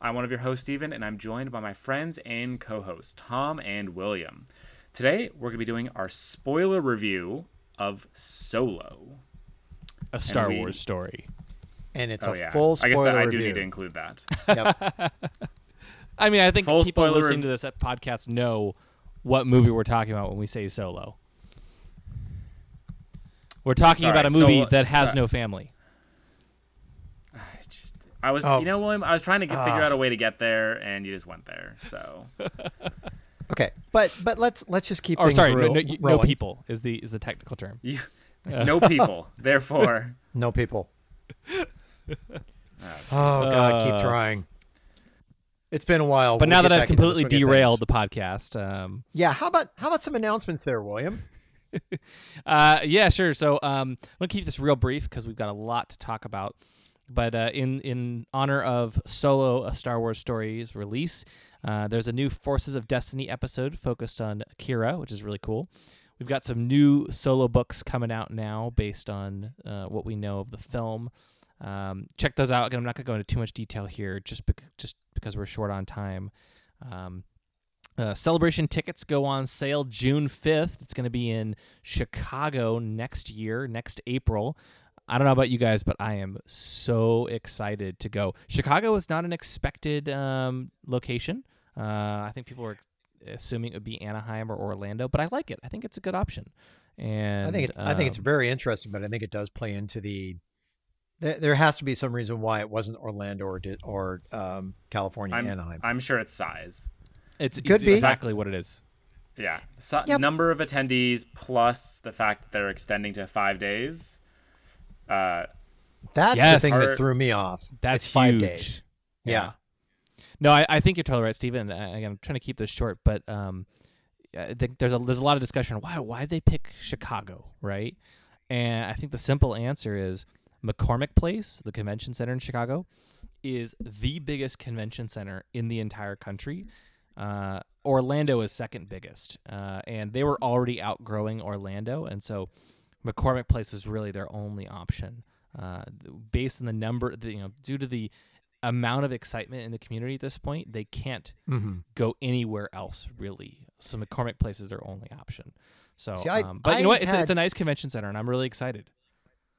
I'm one of your hosts, Steven, and I'm joined by my friends and co hosts, Tom and William. Today, we're going to be doing our spoiler review of Solo. a Star we- Wars story. and it's Oh, a yeah. full I spoiler guess that I do review. need to include that. Yep. I mean, I think Full people listening rev- to this podcast know what movie we're talking about when we say Solo. We're talking Sorry, about a movie Solo- that has sorry. no family. I was, Oh. you know, William, I was trying to get, figure out a way to get there, and you just went there. So, okay, but but let's let's just keep. Or things sorry, no, real- no, you- no people is the is the technical term. you, no people. Therefore, No people. oh God, keep Uh, trying. It's been a while. But We'll now that I've back into the completely derailed the podcast, um, yeah. How about how about some announcements there, William? Uh, yeah, sure. So um, I'm gonna keep this real brief because we've got a lot to talk about. But uh, in in honor of Solo: A Star Wars Story's release, uh, there's a new Forces of Destiny episode focused on Qi'ra, which is really cool. We've got some new Solo books coming out now based on uh, what we know of the film. Um, check those out. Again, I'm not gonna go into too much detail here, just bec- just because we're short on time. Um, uh, celebration tickets go on sale June 5th. It's going to be in Chicago next year, next April. I don't know about you guys, but I am so excited to go. Chicago is not an expected um, location. Uh, I think people were assuming it would be Anaheim or Orlando, but I like it. I think it's a good option. And I think it's I think it's um, very interesting, but I think it does play into the. There, there has to be some reason why it wasn't Orlando or or um, California, I'm, Anaheim. I'm sure it's size. it's, could it's be. exactly what it is. Yeah. So, Yep. Number of attendees plus the fact that they're extending to five days. Uh, That's Yes. the thing Are- that threw me off. That's It's five huge. days. Yeah. No, I, I think you're totally right, Stephen. Uh, Again, I'm trying to keep this short, but um, I think there's a there's a lot of discussion. Why why did they pick Chicago, right? And I think the simple answer is McCormick Place, the convention center in Chicago, is the biggest convention center in the entire country. Uh, Orlando is second biggest, uh, and they were already outgrowing Orlando, and so McCormick Place was really their only option, uh, based on the number, the, you know, due to the amount of excitement in the community at this point, they can't Mm-hmm. go anywhere else really. So McCormick Place is their only option. So, See, I- um, but you know what? It's a, had- it's a nice convention center, and I'm really excited.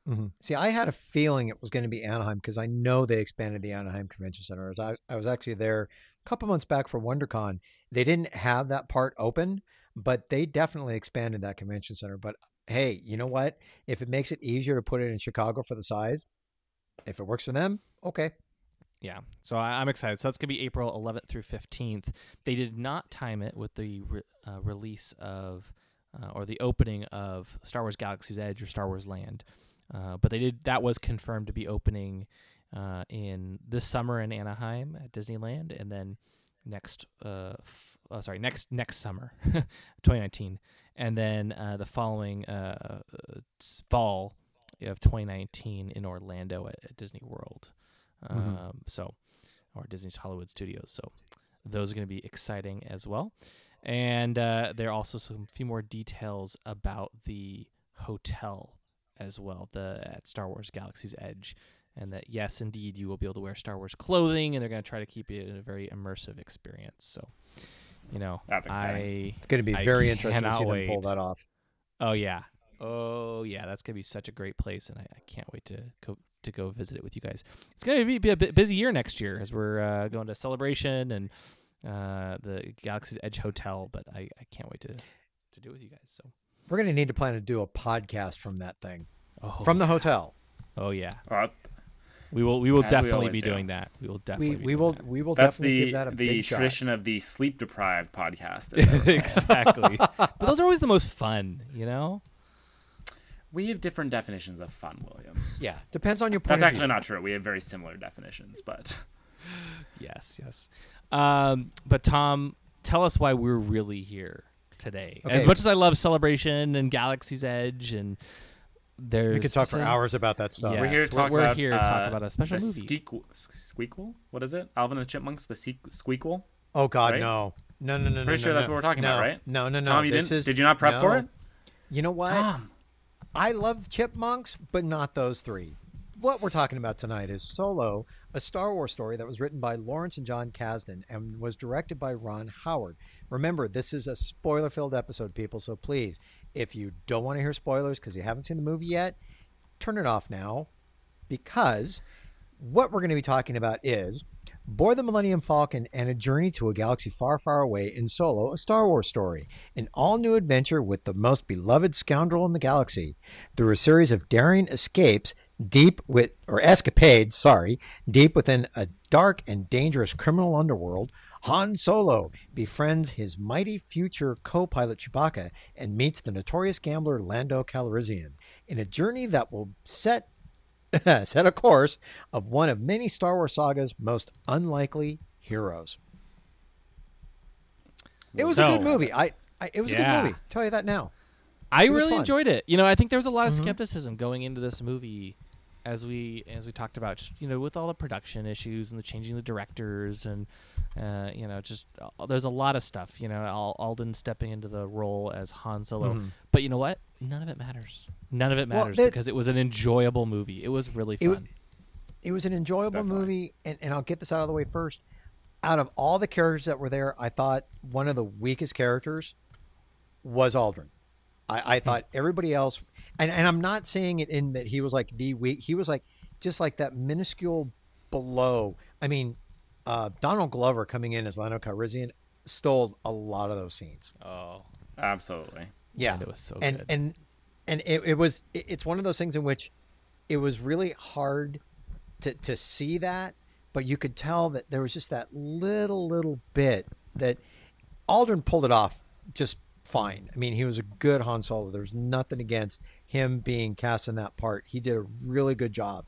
hmm See, I had a feeling it was going to be Anaheim because I know they expanded the Anaheim Convention Center. I, I was actually there a couple months back for WonderCon. They didn't have that part open, but they definitely expanded that convention center. But hey, you know what? If it makes it easier to put it in Chicago for the size, if it works for them, okay. Yeah, so I, I'm excited. So that's gonna be April 11th through 15th. They did not time it with the re- uh, release of uh, or the opening of Star Wars Galaxy's Edge or Star Wars Land, uh, but they did. That was confirmed to be opening uh, in this summer in Anaheim at Disneyland, and then next, uh, f- uh, sorry, next next summer, 2019, and then uh, the following uh, uh, fall of 2019 in Orlando at, at Disney World. Um, so, or Disney's Hollywood Studios. So, those are going to be exciting as well. And uh, there are also some few more details about the hotel as well, the at Star Wars Galaxy's Edge, and that yes, indeed, you will be able to wear Star Wars clothing, and they're going to try to keep it a very immersive experience. So, you know, That's exciting. I It's going to be I very interesting to cannot see them wait. pull that off. Oh yeah. Oh yeah, that's gonna be such a great place, and I, I can't wait to go to go visit it with you guys. It's gonna be, be a busy year next year as we're uh, going to celebration and uh, the Galaxy's Edge Hotel, but I, I can't wait to to do it with you guys. So We're going to need to plan to do a podcast from that thing, oh, from the hotel. oh yeah, uh, we will we will As definitely always be do. doing that. We will definitely We be we doing will that. we will that's definitely the give that a the big shot. tradition of the sleep deprived podcast. exactly. but those are always the most fun, you know. we have different definitions of fun, William. Yeah, depends on your point That's of actually view. not true. We have very similar definitions, but yes, yes. Um, but Tom, tell us why we're really here today. As much as I love Celebration and Galaxy's Edge, and there's We could talk for hours about that stuff. Yeah. We're here to talk we're about here to talk uh, about a special movie. Skeequel, Squeakquel? What is it? Alvin and the Chipmunks, the sequ- Squeakquel? Oh God, Right? no, no, no, no, no. Pretty sure no, that's no. what we're talking no, about, right? No, no, no. Tom, you this didn't? Is, Did you not prep for it? You know what? Tom. I love chipmunks, but not those three. What we're talking about tonight is Solo, a Star Wars story that was written by Lawrence and John Kasdan and was directed by Ron Howard. Remember, this is a spoiler filled episode, people, so please, if you don't want to hear spoilers because you haven't seen the movie yet, turn it off now because what we're going to be talking about is Board the Millennium Falcon and a journey to a galaxy far, far away in Solo, a Star Wars story. An all new adventure with the most beloved scoundrel in the galaxy. Through a series of daring escapes, deep with, or escapades, sorry, deep within a dark and dangerous criminal underworld, Han Solo befriends his mighty future co pilot Chewbacca and meets the notorious gambler Lando Calrissian in a journey that will set set a course of one of many Star Wars saga's most unlikely heroes. It was a good movie. I, I it was a good movie. Tell you that now. I really fun. enjoyed it. You know, I think there was a lot of Mhm. skepticism going into this movie as we as we talked about, you know, with all the production issues and the changing the directors and uh, you know, just uh, there's a lot of stuff. You know, Al- Alden stepping into the role as Han Solo, Mhm. but you know what? None of it matters. None of it Well, matters that- because it was an enjoyable movie. It was really It fun. w- It was an enjoyable Definitely. movie, and, and I'll get this out of the way first. Out of all the characters that were there, I thought one of the weakest characters was Aldrin. I, I thought everybody else, and, and I'm not saying it in that he was like the weak. He was like just like that minuscule below. I mean, uh, Donald Glover coming in as Lando Calrissian stole a lot of those scenes. oh, Absolutely. Yeah, And it was so and good. and and it, it was it- it's one of those things in which it was really hard to to see that, but you could tell that there was just that little little bit that Aldrin pulled it off just fine. I mean, he was a good Han Solo. There was nothing against him being cast in that part. He did a really good job,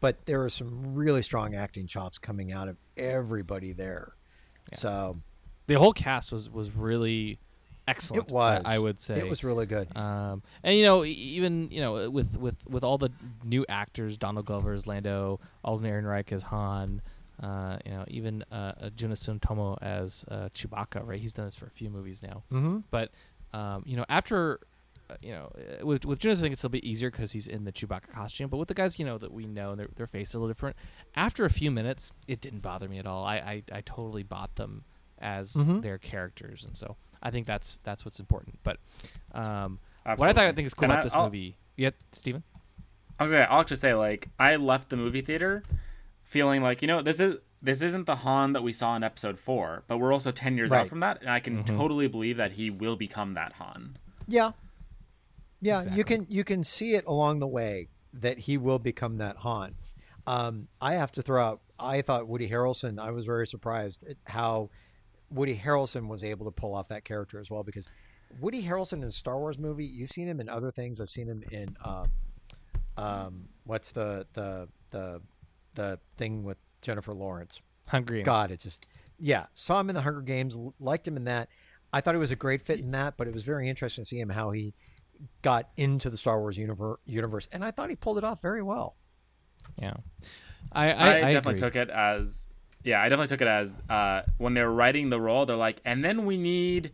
but there were some really strong acting chops coming out of everybody there. So the whole cast was was really excellent. it was. I, would say it was really good. Um, and you know, even you know, with with with all the new actors, Donald Glover as Lando, Alden Ehrenreich as Han, uh, you know, even uh, uh, Joonas Suotamo as uh, Chewbacca. Right, he's done this for a few movies now. Mm-hmm. But um, you know, after uh, you know, uh, with with Junisun, I think it's a little bit easier because he's in the Chewbacca costume. But with the guys, you know, that we know, their their face is a little different. After a few minutes, it didn't bother me at all. I I, I totally bought them as Mhm. their characters, and so I think that's that's what's important. But um, what I thought I think is cool And about I- this I'll- movie, yeah, Steven? I was gonna, I'll just say like I left the movie theater feeling like you know this is this isn't the Han that we saw in Episode Four, but we're also ten years Right. out from that, and I can Mhm. totally believe that he will become that Han. Yeah. Yeah, Exactly. you can you can see it along the way that he will become that Han. Um, I have to throw out. I thought Woody Harrelson. I was very surprised at how Woody Harrelson was able to pull off that character as well. Because Woody Harrelson in a Star Wars movie, you've seen him in other things. I've seen him in uh, um, what's the the the the thing with Jennifer Lawrence. Hungry. God, it just yeah. Saw him in the Hunger Games, liked him in that. I thought he was a great fit in that, but it was very interesting to see him how he got into the Star Wars universe, universe and I thought he pulled it off very well. Yeah, I I, I, I, definitely agree. took it as yeah, I definitely took it as uh, when they're writing the role, they're like, and then we need.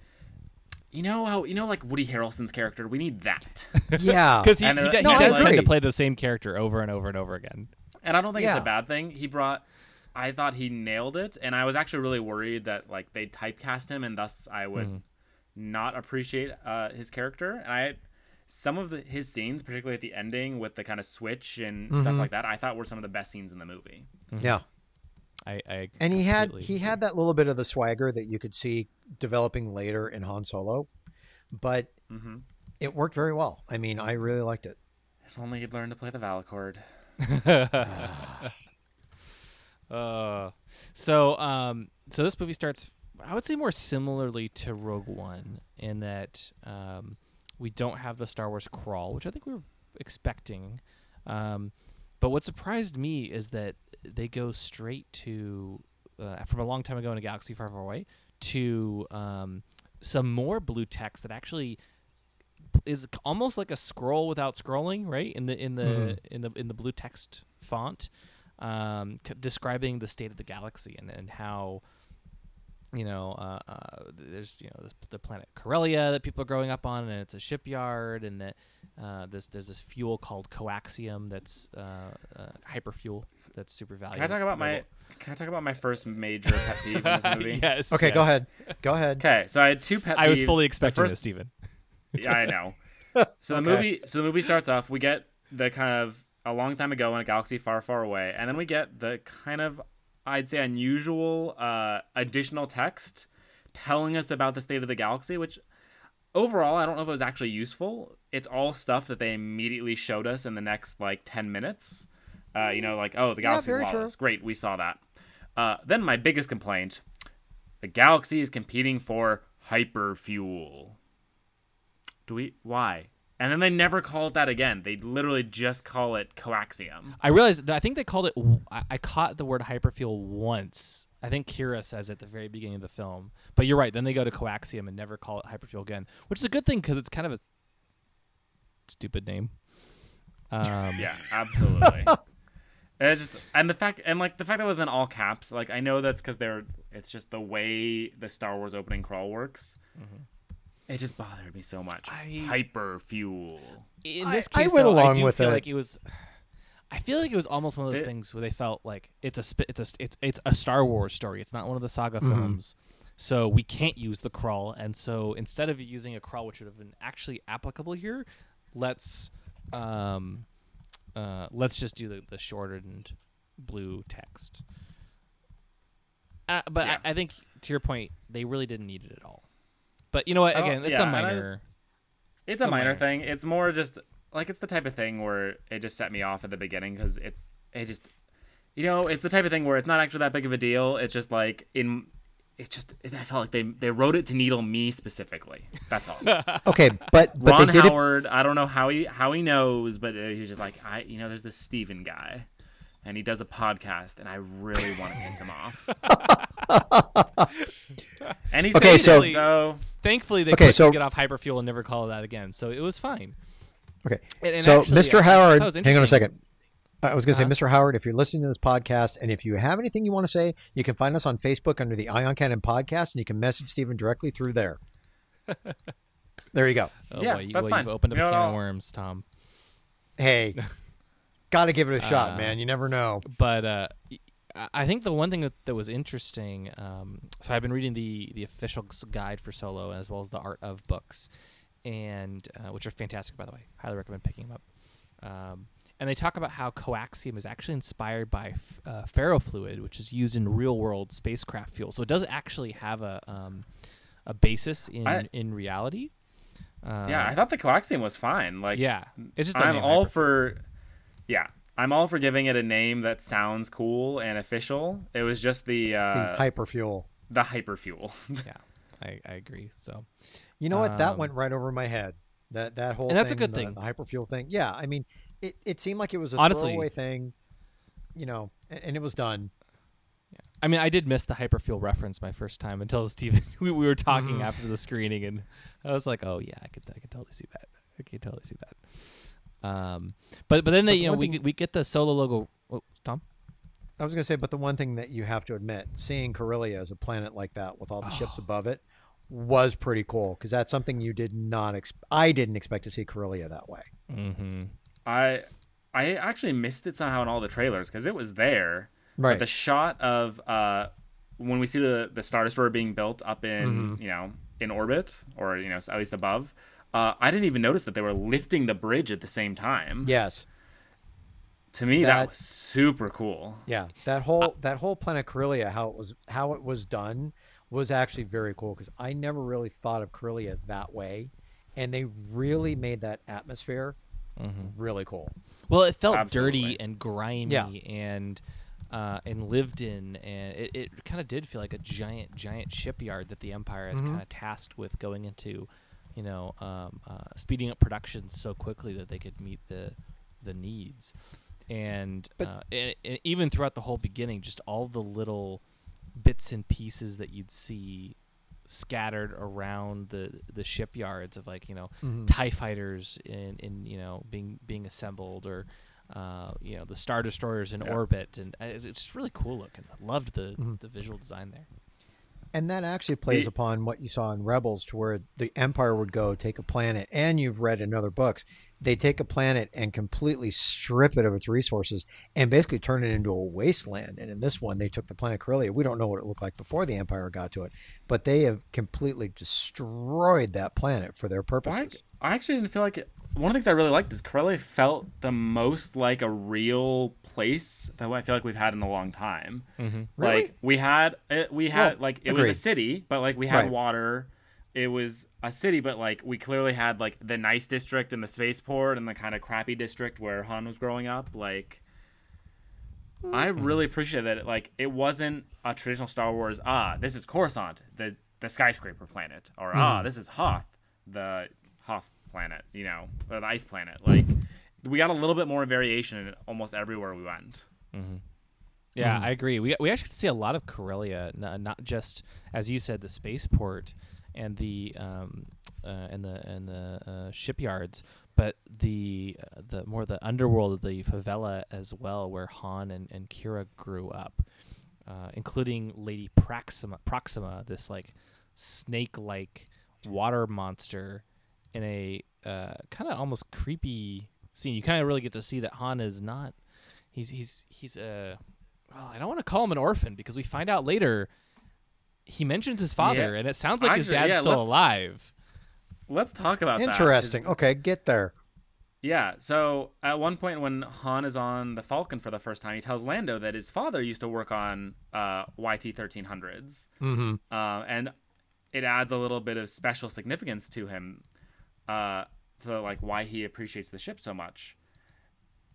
You know how you know like Woody Harrelson's character? We need that, Yeah, because he, he, they're- he No, I does tend to play the same character over and over and over again. And I don't think Yeah. it's a bad thing. He brought, I thought he nailed it, and I was actually really worried that like they typecast him, and thus I would Mhm. not appreciate uh, his character. And I, some of the, his scenes, particularly at the ending with the kind of switch and stuff Mhm. like that, I thought were some of the best scenes in the movie. yeah, I, I and he had completely he had that little bit of the swagger that you could see developing later in Han Solo, but hmm it worked very well. I mean, I really liked it. If only he'd learned to play the Valachord. Uh, so um, so this movie starts. I would say more similarly to Rogue One in that um, we don't have the Star Wars crawl, which I think we were expecting. Um, but what surprised me is that they go straight to uh, from a long time ago in a galaxy far, far away to um, some more blue text that actually is almost like a scroll without scrolling, right? In the in the Mhm. in the in the blue text font, um, c- describing the state of the galaxy and and how you know, uh, uh, there's you know this, the planet Corellia that people are growing up on, and it's a shipyard, and that uh, there's there's this fuel called coaxium that's uh, uh, hyperfuel that's super valuable. Can I talk about my? Can I talk about my first major pet peeve in this movie? yes. Okay, go ahead. Go ahead. Okay, so I had two pet peeves. I was fully expecting first- this, Stephen. Yeah, I know. So the Okay. movie, so the movie starts off. We get the kind of a long time ago in a galaxy far, far away, and then we get the kind of, I'd say, unusual uh, additional text telling us about the state of the galaxy. Which, overall, I don't know if it was actually useful. It's all stuff that they immediately showed us in the next like ten minutes. Uh, you know, like oh, the galaxy true. lawless. Great, we saw that. Uh, then my biggest complaint: the galaxy is competing for hyperfuel. Do we? Why? And then they never call it that again. They literally just call it coaxium. I realized. I think they called it. I caught the word hyperfuel once. I think Qi'ra says at the very beginning of the film. But you're right. Then they go to coaxium and never call it hyperfuel again, which is a good thing because it's kind of a stupid name. Um, Yeah, absolutely. it's just and the fact and like the fact that it was in all caps. Like I know that's because they're. It's just the way the Star Wars opening crawl works. It just bothered me so much. I- Hyperfuel. in I- this I case, went though, along I do with feel it. like it was. I feel like it was almost one of those It- things where they felt like it's a it's a it's it's a Star Wars story. It's not one of the saga Mm-hmm. films, so we can't use the crawl. And so instead of using a crawl, which would have been actually applicable here, let's um, uh, let's just do the the shortened blue text. Uh, but Yeah. I, I think to your point, they really didn't need it at all. But you know what? Again, it's yeah, a minor. just- It's a a minor minor. thing. It's more just like it's the type of thing where it just set me off at the beginning because it's it just you know it's the type of thing where it's not actually that big of a deal. It's just like in it's just I felt like they they wrote it to needle me specifically. That's all. Okay, but but Ron they did it. Howard, I don't know how he how he knows, but uh, he's just like I you know there's this Steven guy. And he does a podcast, and I really want to piss him off. and he's Okay, so- so Thankfully, they Okay, so- get off hyperfuel and never call it that again, so it was fine. Okay, And- and so actually, Mr. I- Howard, hang on a second. I was going to Uh-huh. say, Mr. Howard, if you're listening to this podcast and if you have anything you want to say, you can find us on Facebook under the Ion Cannon Podcast, and you can message Stephen directly through there. there you go. Oh Yeah, boy, you, that's well, fine. you've opened up You know a can of worms, Tom. Hey, got to give it a shot, Uh, man. You never know. But uh, y- I- I think the one thing that, that was interesting. Um, so I've been reading the the official guide for Solo as well as the Art of books, and uh, which are fantastic, by the way. Highly recommend picking them up. Um, and they talk about how coaxium is actually inspired by f- uh, ferrofluid, which is used in real world spacecraft fuel. So it does actually have a um, a basis in I- in reality. Uh, yeah, I thought the coaxium was fine. Like yeah, it's just I'm all hyperfuel. for yeah i'm all for giving it a name that sounds cool and official it was just the The uh hyperfuel. the hyperfuel yeah, I, I agree. So You know what? That Um, went right over my head. That that whole And that's a good the, thing. The hyperfuel thing. Yeah, I mean, it, it seemed like it was a Honestly- throwaway thing, you know, and, and it was done. Yeah. I mean, I did miss the hyperfuel reference my first time until Steven we, we were talking Mm-hmm. after the screening, and I was like, "Oh yeah, I could I could totally see that. I could totally see that." Um, but but then they But the you know we thing- get- we get the solo logo. Oh, Tom. I was going to say, but the one thing that you have to admit, seeing Corellia as a planet like that with all the Oh. ships above it was pretty cool because that's something you did not expect. I didn't expect to see Corellia that way. Mm-hmm. i i actually missed it somehow in all the trailers because it was there Right. but the shot of uh when we see the the star destroyer being built up in Mm-hmm. you know in orbit or you know at least above uh, I didn't even notice that they were lifting the bridge at the same time. yes. To me, that, That- was super cool. Yeah. That whole that whole planet Corellia, how it was how it was done was actually very cool because I never really thought of Corellia that way, and they really made that atmosphere really cool. Well, it felt Absolutely. dirty and grimy Yeah. and uh, and lived in, and it, it kind of did feel like a giant, giant shipyard that the Empire Mm-hmm. has kind of tasked with going into, you know, um, uh, speeding up production so quickly that they could meet the the needs. and, uh, and, and even throughout the whole beginning, just all the little bits and pieces that you'd see scattered around the the shipyards of like you know tie fighters in in you know being being assembled or uh, you know the star destroyers in Yeah. orbit and uh, it's just really cool looking. I loved the the visual design there. And that actually plays The- upon what you saw in Rebels, to where the Empire would go take a planet, and you've read in other books, they take a planet and completely strip it of its resources and basically turn it into a wasteland. And in this one, they took the planet Corellia. We don't know what it looked like before the Empire got to it, but they have completely destroyed that planet for their purposes. I actually didn't feel like it. One of the things I really liked is Corellia felt the most like a real place that I feel like we've had in a long time. Really? Like we had, it, we had Well, like it was a city, but like we had Right. water. It was a city, but like we clearly had like the nice district and the spaceport and the kind of crappy district where Han was growing up. Like, I Mm-hmm. really appreciate that. It, like it wasn't a traditional Star Wars. Ah, this is Coruscant, the the skyscraper planet, or Mm-hmm. ah, this is Hoth, the Hoth planet. You know, or the ice planet. Like we got a little bit more variation in almost everywhere we went. Yeah, I agree. We we actually see a lot of Corellia, n- not just as you said, the spaceport and the um, uh, and the and the uh, shipyards, but the uh, the more the underworld of the favela as well, where Han and, and Qi'ra grew up, uh, including Lady Proxima, Proxima, this like snake-like water monster in a uh, kind of almost creepy scene. You kind of really get to see that Han is not. He's he's he's a. Well, I don't want to call him an orphan because we find out later he mentions his father, Yeah. and it sounds like his dad's yeah, still let's- alive. Let's talk about that. 'cause- Interesting. Okay, get there. Yeah, so at one point when Han is on the Falcon for the first time, he tells Lando that his father used to work on uh, YT 1300s. Mm-hmm. Uh, and it adds a little bit of special significance to him, uh, to like why he appreciates the ship so much.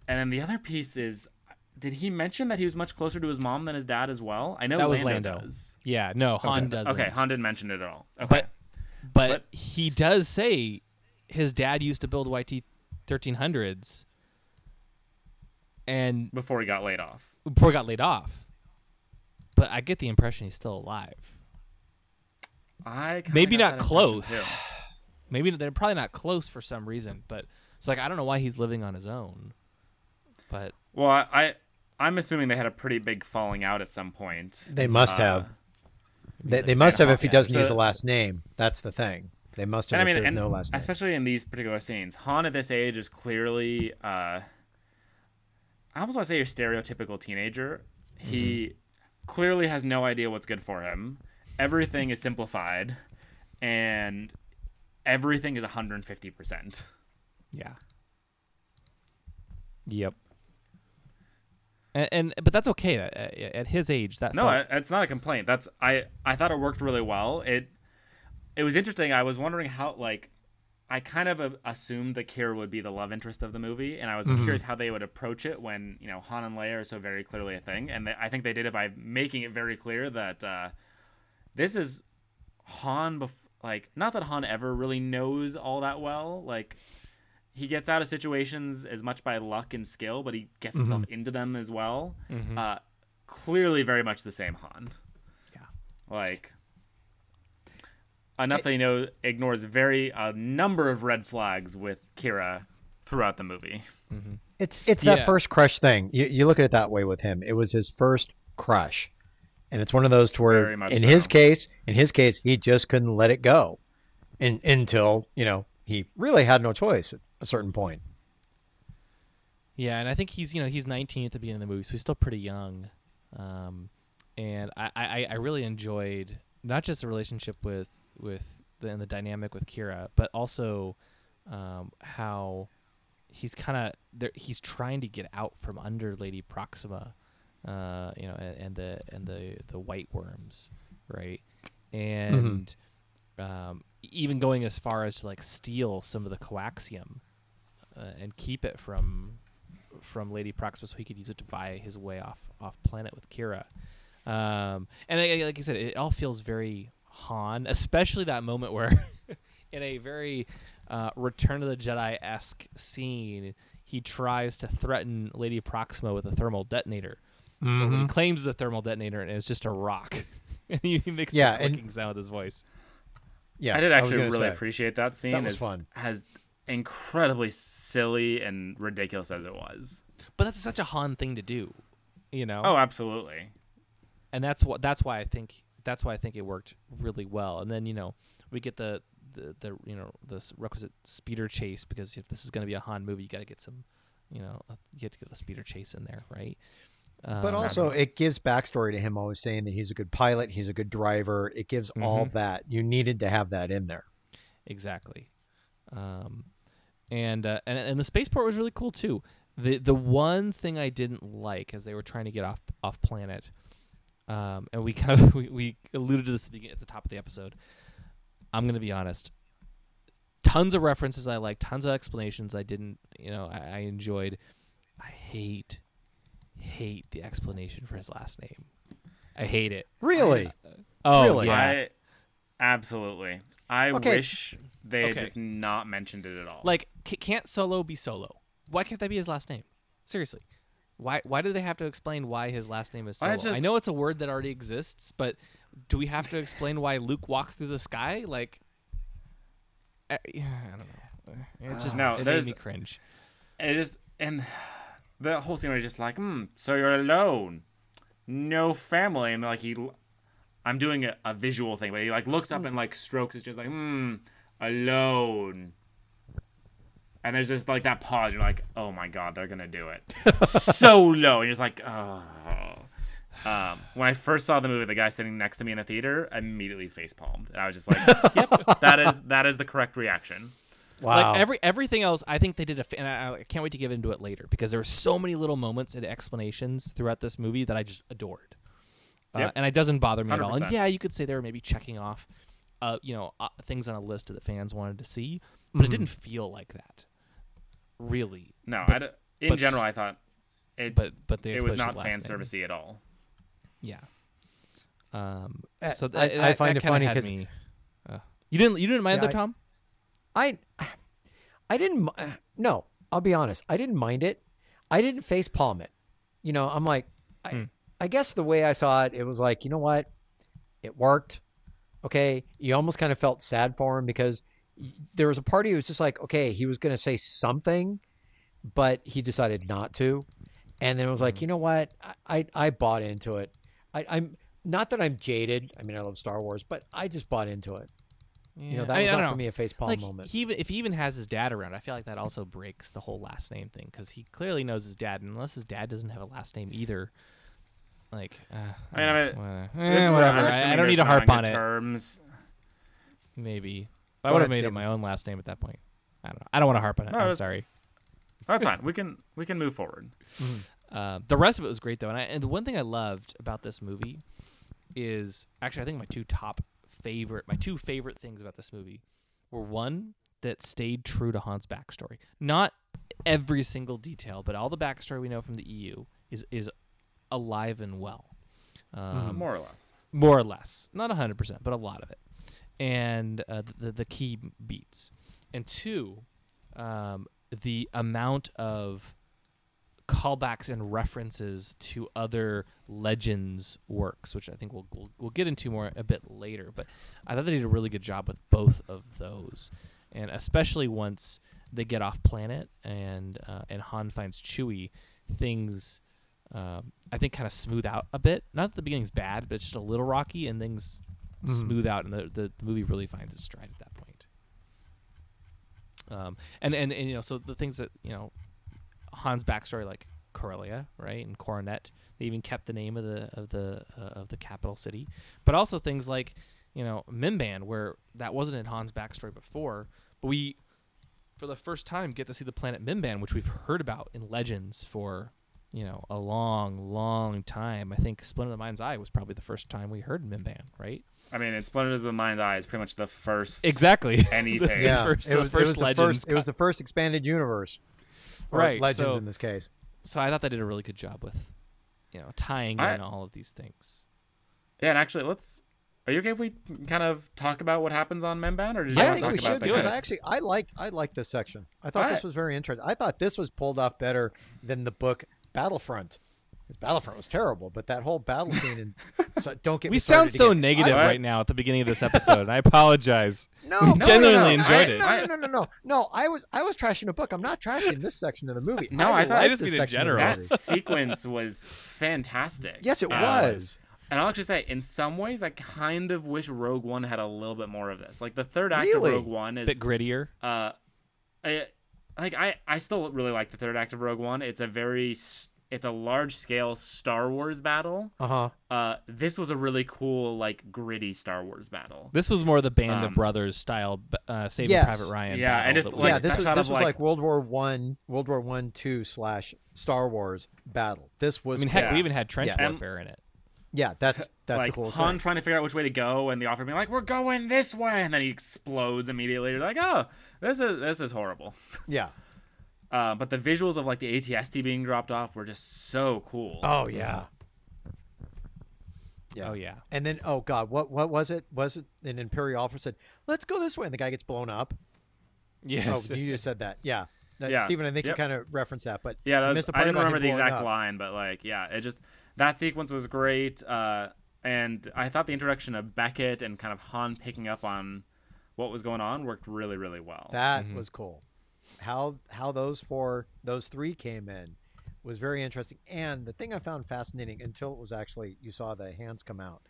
And then the other piece is, did he mention that he was much closer to his mom than his dad as well? I know That was Lando. Yeah, no, Han Okay. doesn't. Okay, Han didn't mention it at all. Okay, but but, But- he does say his dad used to build YT 1300s, and before he got laid off. before he got laid off. But I get the impression he's still alive. I Maybe not close. Too. Maybe they're probably not close for some reason. But it's like I don't know why he's living on his own. But Well, I, I I'm assuming they had a pretty big falling out at some point. They must Uh, have. They, like they must have if he doesn't so- use a last name. That's the thing. They must have And I mean, there's and no last name. especially in these particular scenes, Han at this age is clearly, uh, I almost want to say your stereotypical teenager. He Mm-hmm. clearly has no idea what's good for him. Everything is simplified, and everything is 150 percent. yeah. Yep. And, and but that's okay at, at his age. That No, felt- it's not a complaint. That's I I thought it worked really well. It it was interesting. I was wondering how like I kind of assumed the Qi'ra would be the love interest of the movie, and I was curious how they would approach it when you know Han and Leia are so very clearly a thing. And they, I think they did it by making it very clear that uh, this is Han. Bef- like not that Han ever really knows all that well. Like he gets out of situations as much by luck and skill, but he gets mm-hmm. himself into them as well. Mm-hmm. Uh, clearly, very much the same Han. Yeah. Like enough that you know ignores very a number of red flags with Qi'ra throughout the movie. Mm-hmm. It's it's Yeah. that first crush thing. You, you look at it that way with him. It was his first crush, and it's one of those to where, in so. his case, in his case, he just couldn't let it go, in, until you know he really had no choice at a certain point. Yeah, and I think he's you know he's 19 at the beginning of the movie, so he's still pretty young. Um, and I, I, I really enjoyed not just the relationship with with the and the dynamic with Qi'ra, but also um, how he's kind of there he's trying to get out from under Lady Proxima, uh, you know, and, and the and the the white worms, right? And um, even going as far as to like steal some of the coaxium uh, and keep it from from Lady Proxima so he could use it to buy his way off off planet with Qi'ra. Um, and I- like I said, it all feels very Han, especially that moment where, in a very uh, Return of the Jedi esque scene, he tries to threaten Lady Proxima with a thermal detonator. Or Mm-hmm. He claims it's a thermal detonator and it's just a rock. and he he makes Yeah, the and- clicking sound with his voice. Yeah, I did actually gonna really say. appreciate that scene. That was as- fun. As incredibly silly and ridiculous as it was. But that's such a Han thing to do, you know. Oh, absolutely. and that's what that's why I think that's why I think it worked really well. And then you know we get the the, the you know the s- requisite speeder chase because if this is going to be a Han movie, you got to get some you know uh, you have to get a speeder chase in there, right? But Um, also, it gives backstory to him always saying that he's a good pilot, he's a good driver. It gives all Mhm. that. You needed to have that in there. exactly. Um, and, uh, and and the spaceport was really cool too. The the one thing I didn't like as they were trying to get off off planet, um, and we kind of we, we alluded to this at the at the top of the episode. I'm gonna be honest. Tons of references I like, tons of explanations I didn't, you know, I, I enjoyed. I hate, hate the explanation for his last name. I hate it. Really? Oh Really? yeah. I absolutely. I Okay. wish they had just not mentioned it at all. Like, c- can't Solo be Solo? Why can't that be his last name? Seriously, why why do they have to explain why his last name is Solo? just- I know it's a word that already exists, but do we have to explain why Luke walks through the sky? Like, I, yeah, I don't know. It just No, it made me cringe. it is and the whole scene was just like, hmm, so you're alone. No family. And like he I'm doing a, a visual thing, but he like looks up and like strokes it's just like, hmm, alone. And there's just like that pause, you're like, oh my god, they're gonna do it. so low. And you're just like, oh um, when I first saw the movie, the guy sitting next to me in the theater immediately face palmed, and I was just like, "Yep, that is that is the correct reaction." Wow. Like every everything else, I think they did a. fa- And I, I can't wait to get into it later because there were so many little moments and explanations throughout this movie that I just adored. Uh, Yep. and it doesn't bother me at all. And yeah, you could say they were maybe checking off, uh, you know, uh, things on a list that fans wanted to see, but it didn't feel like that. Really, No, But- I d- in but general, I thought it but but it was not last fan servicey at all. Yeah. Um. Uh, So I- that, I find that it funny had 'cause- me, uh, you didn't you didn't mind Yeah, that, I- Tom? I I didn't uh, no, I'll be honest. I didn't mind it. I didn't face palm it. You know, I'm like I, Hmm. I guess the way I saw it, it was like, you know what? It worked. Okay, you almost kind of felt sad for him because there was a party who was just like, okay, he was going to say something, but he decided not to. And then it was like, you know what? I, I, I bought into it. I, I'm not that I'm jaded. I mean, I love Star Wars, but I just bought into it. You know, that I mean, was don't not for me a face palm like moment. he if he even has his dad around, I feel like that also breaks the whole last name thing because he clearly knows his dad, and unless his dad doesn't have a last name either, like uh, I mean, I mean, whatever. Eh, whatever. I'm I, don't need to harp on good it. Terms. Maybe I would have made it my own last name at that point. I don't know. I don't want to harp on it. No, I'm sorry. That's fine. We can we can move forward. Uh, the rest of it was great though, and, I, and the one thing I loved about this movie is actually I think my two top favorite, my two favorite things about this movie were one that stayed true to Han's backstory. Not every single detail, but all the backstory we know from the EU is is alive and well, um, More or less. more or less, not hundred percent, but a lot of it, and uh, the the key beats, and two, um, the amount of callbacks and references to other legends works, which I think we'll, we'll we'll get into more a bit later. But I thought they did a really good job with both of those, and especially once they get off planet and uh, and Han finds Chewie, things um, I think kind of smooth out a bit. Not that the beginning's bad, but it's just a little rocky, and things smooth out, and the, the the movie really finds its stride at that point. Um, and, and and you know, so the things that you know, Han's backstory, like Corellia, right, and Coronet, they even kept the name of the of the uh, of the capital city, but also things like you know Mimban, where that wasn't in Han's backstory before, but we for the first time get to see the planet Mimban, which we've heard about in legends for you know a long, long time. I think Splinter of the Mind's Eye was probably the first time we heard Mimban, right? I mean, it's Splinter of the Mind's Eye is pretty much the first Exactly. anything. yeah, first- it the was, it first was the Legends first. It was the first expanded universe, or Right, Legends so- in this case. so I thought they did a really good job with you know tying I- in all of these things. Yeah, and actually, let's Are you okay if we kind of talk about what happens on Mimban, or did you I think to we about should that? because it. I actually I liked I liked this section. I thought Alright. this was very interesting. I thought this was pulled off better than the book Battlefront. 'Cause Battlefront was terrible, but that whole battle scene and so don't get We me sound so again. negative I- right now at the beginning of this episode, and I apologize. No, we no, no, genuinely no, enjoyed I- it. No, no, no, no, no, no. I was I was trashing a book. I'm not trashing this section of the movie. No, I thought- I just this mean in section general. That sequence was fantastic. Yes, it Uh, was. And I'll actually say, in some ways, I kind of wish Rogue One had a little bit more of this. Like the third act Really? of Rogue One is A is bit grittier. uh, I, like I, I still really like the third act of Rogue One. It's a very, s- it's a large scale Star Wars battle. Uh huh. Uh, this was a really cool, like gritty Star Wars battle. This was more the Band Um, of Brothers style, b- uh, Saving Yes. Private Ryan. Yeah, and just, like, yeah, this was this was like- like World War One, World War One two slash Star Wars battle. This was. I was mean, cool. heck, we even had trench Yeah. warfare in it. yeah, that's that's like the coolest Han thing. trying to figure out which way to go, and the officer being like, "We're going this way," and then he explodes immediately. You're like, "Oh, this is this is horrible." Yeah. Uh, but the visuals of like the ATST being dropped off were just so cool. Oh yeah. Yeah. Oh yeah. And then oh god, what what was it? Was it an Imperial officer said, "Let's go this way," and the guy gets blown up? Yes. Oh, you just said that. Yeah. That- Yeah. Stephen, I think Yep. you kind of referenced that, but yeah, you that's, missed the I part didn't remember the exact up. line, but like, yeah, it just that sequence was great. Uh, and I thought the introduction of Beckett and kind of Han picking up on what was going on worked really, really well. That was cool. How how those four those three came in was very interesting. And the thing I found fascinating until it was actually you saw the hands come out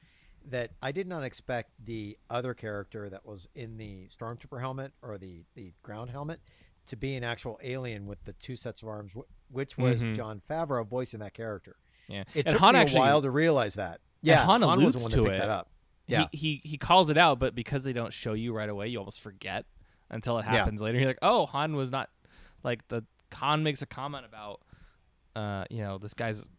that I did not expect the other character that was in the stormtrooper helmet or the the ground helmet to be an actual alien with the two sets of arms, which was Mhm. Jon Favreau voicing that character. Yeah. It and took Han me actually, a while to realize that. Yeah, Han was the one to that picked it. that up. Yeah, he, he he calls it out, but because they don't show you right away, you almost forget until it Yeah. happens later. You're like, oh, Han was not like the Han makes a comment about, uh, you know, this guy's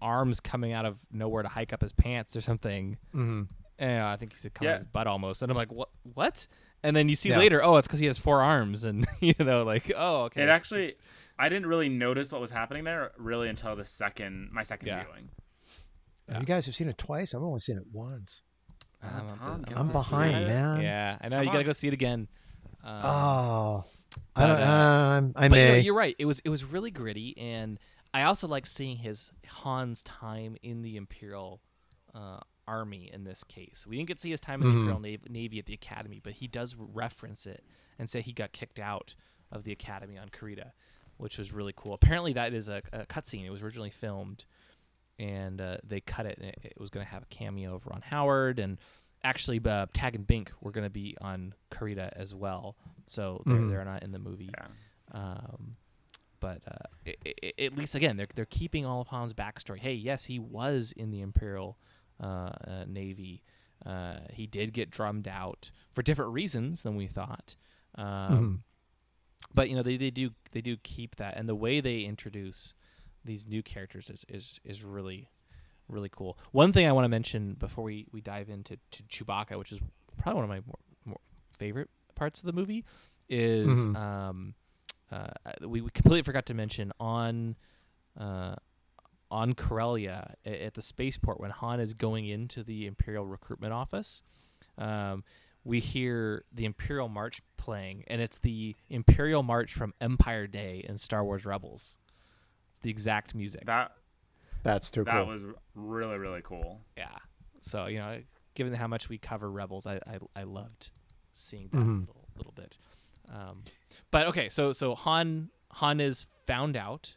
arms coming out of nowhere to hike up his pants or something. Mhm. And I think he said come Yeah. his butt almost, and I'm like, what? What? And then you see Yeah. later, oh, it's because he has four arms, and you know, like, oh, okay. it it's- actually, it's- I didn't really notice what was happening there really until the second, my second Yeah. viewing. you guys have seen it twice. I've only seen it once. I'm, I'm- get I'm behind, man. yeah, I know Come you gotta on. go see it again. Um, Oh, I don't. uh, um, I but you know, may. you're right. It was it was really gritty, and I also like seeing his Han's time in the Imperial uh, Army. In this case, we didn't get to see his time in the Mhm. Imperial Navy, Navy at the Academy, but he does reference it and say he got kicked out of the Academy on Carida, which was really cool. Apparently, that is a, a cutscene. It was originally filmed, and uh, they cut it. And it, it was going to have a cameo of Ron Howard and. Actually, uh, Tag and Bink were going to be on Carida as well, so they're, Mhm. they're not in the movie. Yeah. Um, but uh, i i at least again, they're they're keeping all of Han's backstory. Hey, yes, he was in the Imperial uh, uh, Navy. Uh, he did get drummed out for different reasons than we thought. Um, But you know, they, they do they do keep that, and the way they introduce these new characters is is, is really really cool. One thing I want to mention before we, we dive into to Chewbacca, which is probably one of my more, more favorite parts of the movie, is Mhm. um, uh, we, we completely forgot to mention on uh, on Corellia a- at the spaceport when Han is going into the Imperial recruitment office. Um, we hear the Imperial March playing, and it's the Imperial March from Empire Day in Star Wars Rebels. It's the exact music. That That's too that cool. That was really, really cool. Yeah. So you know, given how much we cover Rebels, I I, I loved seeing that Mhm. little little bit. Um, but okay, so so Han Han is found out,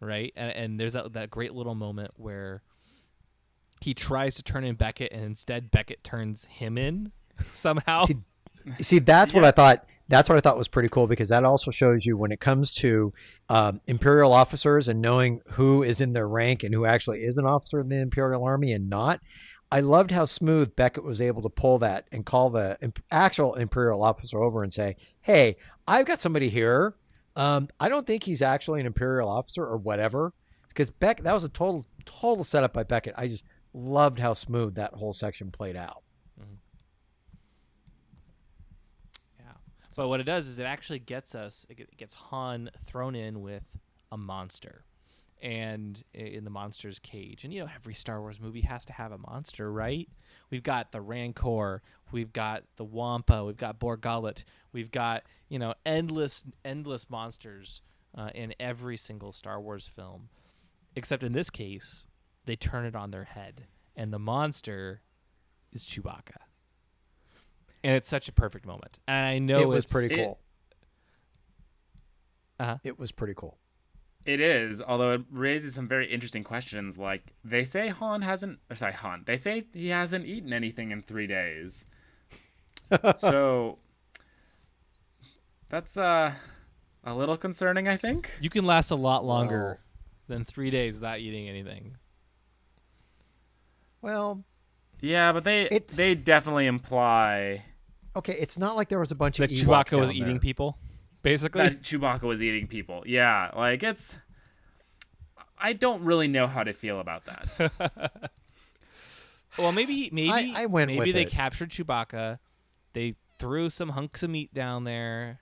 right? And, and there's that that great little moment where he tries to turn in Beckett, and instead Beckett turns him in somehow. See, see, that's what I thought. That's what I thought was pretty cool because that also shows you when it comes to um, imperial officers and knowing who is in their rank and who actually is an officer in the imperial army and not. I loved how smooth Beckett was able to pull that and call the imp- actual imperial officer over and say, "Hey, I've got somebody here. Um, I don't think he's actually an imperial officer or whatever." Because Beck, that was a total total setup by Beckett. I just loved how smooth that whole section played out. So what it does is it actually gets us, it gets Han thrown in with a monster, and in the monster's cage. And you know, every Star Wars movie has to have a monster, right? We've got the Rancor, we've got the Wampa, we've got Bor Gullet, we've got you know endless, endless monsters uh, in every single Star Wars film. Except in this case, they turn it on their head, and the monster is Chewbacca. And it's such a perfect moment. And I know it was it's- pretty it- cool. Uh-huh. It was pretty cool. It is, although it raises some very interesting questions. Like they say Han hasn't, or sorry, Han. They say he hasn't eaten anything in three days. so that's uh a little concerning, I think. You can last a lot longer than three days without eating anything. Well, Yeah, but they It's- they definitely imply okay, it's not like there was a bunch That of Ewoks Chewbacca was down eating people, basically. that Chewbacca was eating people. Yeah, like it's. I don't really know how to feel about that. well, maybe maybe I went maybe they it. captured Chewbacca. They threw some hunks of meat down there.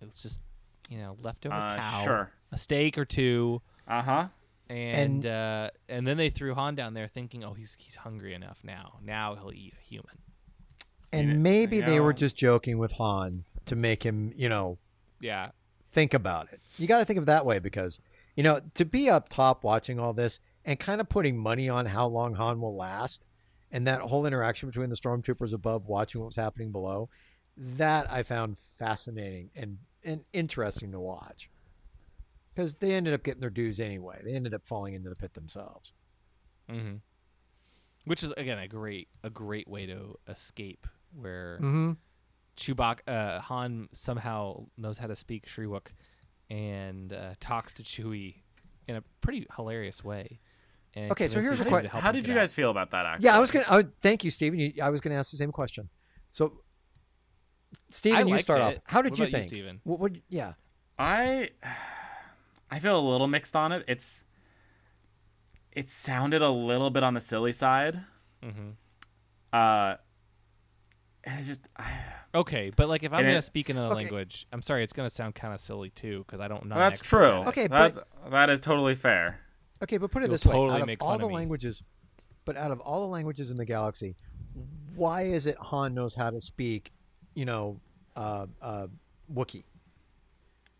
It was just you know leftover Uh, cow, sure. a steak or two, Uh huh. And uh, and then they threw Han down there, thinking, oh, he's he's hungry enough now. Now he'll eat a human. And maybe they were know. just joking with Han to make him, you know, Yeah, think about it. You got to think of it that way because, you know, to be up top watching all this and kind of putting money on how long Han will last and that whole interaction between the stormtroopers above watching what was happening below, that I found fascinating and, and interesting to watch. Because they ended up getting their dues anyway. They ended up falling into the pit themselves. hmm which is again a great a great way to escape where Mm-hmm. Chewbacca uh, Han somehow knows how to speak Shyriiwook and uh, talks to Chewie in a pretty hilarious way. And Okay, so here's convinces a him que- to help How did get you out. guys feel about that? Actually, Yeah, I was gonna. I would, thank you, Stephen. You, I was gonna ask the same question. So, Stephen, you start it. off. How did What you about you, think? Stephen? What would? Yeah. I I feel a little mixed on it. It's it sounded a little bit on the silly side. Mhm. Uh, and it just I, Okay, but like if I'm gonna it- speak another Okay. language, I'm sorry, it's gonna sound kind of silly too because I don't know. that's true. Okay, that's, but- that is totally fair. Okay, but put it You'll this way: out make of all the of languages, but out of all the languages in the galaxy, why is it Han knows how to speak? You know, uh, uh, Wookiee.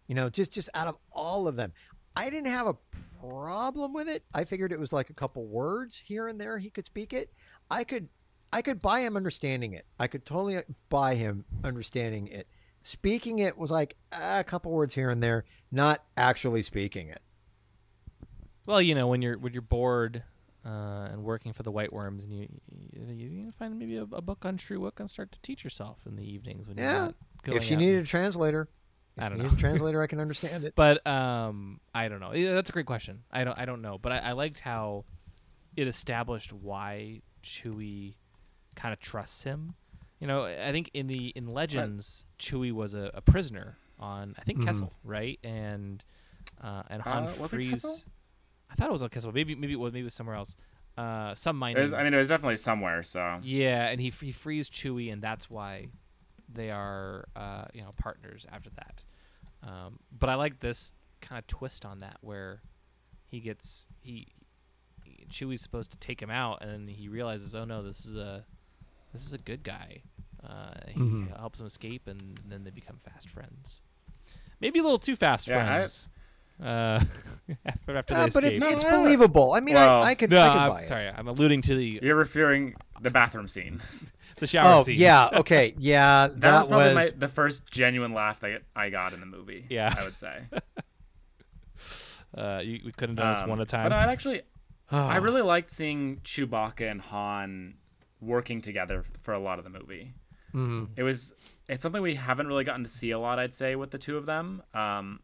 You know, just just out of all of them, I didn't have a problem with it. I figured it was like a couple words here and there he could speak it. I could, I could buy him understanding it. I could totally buy him understanding it. Speaking it was like a couple words here and there, not actually speaking it. Well, you know, when you're when you're bored uh, and working for the White Worms, and you you, you find maybe a, a book on Shyriiwook and start to teach yourself in the evenings when you're Yeah, not going if she needed a translator, if I don't needed know. a translator, I can understand it. But um, I don't know. Yeah, that's a great question. I don't I don't know, but I, I liked how it established why Chewie kind of trusts him. You know, I think in the in Legends, Chewie was a, a prisoner on I think Mhm. Kessel, right? And uh, and Han Uh, frees. I thought it was on Kessel. Maybe maybe it was maybe it was somewhere else. Uh, some It mining. was, I mean, it was definitely somewhere. So Yeah, and he he frees Chewie, and that's why they are uh, you know partners after that. Um, but I like this kind of twist on that where he gets he, he Chewie's supposed to take him out, and he realizes, oh no, this is a this is a good guy. Uh, he Mhm. helps him escape, and then they become fast friends. Maybe a little too fast Yeah, I- friends. Uh, after after Uh, but it's, it's believable. I mean, Well, I, I could, no, I could I'm buy it. sorry. I'm alluding to the you're referring the bathroom scene. the shower Oh scene. yeah, okay, yeah. That, That, was probably was my, the first genuine laugh that I got in the movie. Yeah. I would say. Uh, you, we couldn't have done this Um, one at a time. But I actually, I really liked seeing Chewbacca and Han working together for a lot of the movie. Mhm. It was it's something we haven't really gotten to see a lot, I'd say, with the two of them. Um,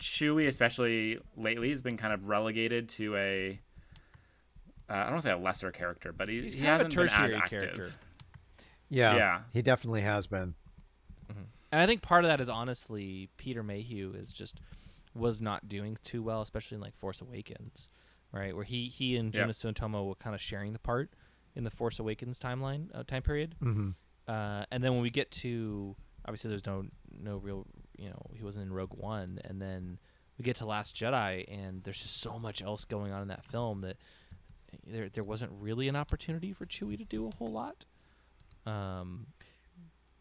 Chewie, especially lately, has been kind of relegated to a uh, I don't want to say a lesser character, but he, He's he kind of a hasn't been as tertiary active. character. Yeah, Yeah. He definitely has been. And I think part of that is honestly Peter Mayhew is just was not doing too well, especially in like Force Awakens, right? Where he he and Yep. Joonas Suotamo were kind of sharing the part in the Force Awakens timeline uh, time period. Mm-hmm. Uh, and then when we get to obviously there's no no real you know he wasn't in Rogue One, and then we get to Last Jedi, and there's just so much else going on in that film that there there wasn't really an opportunity for Chewie to do a whole lot. Um,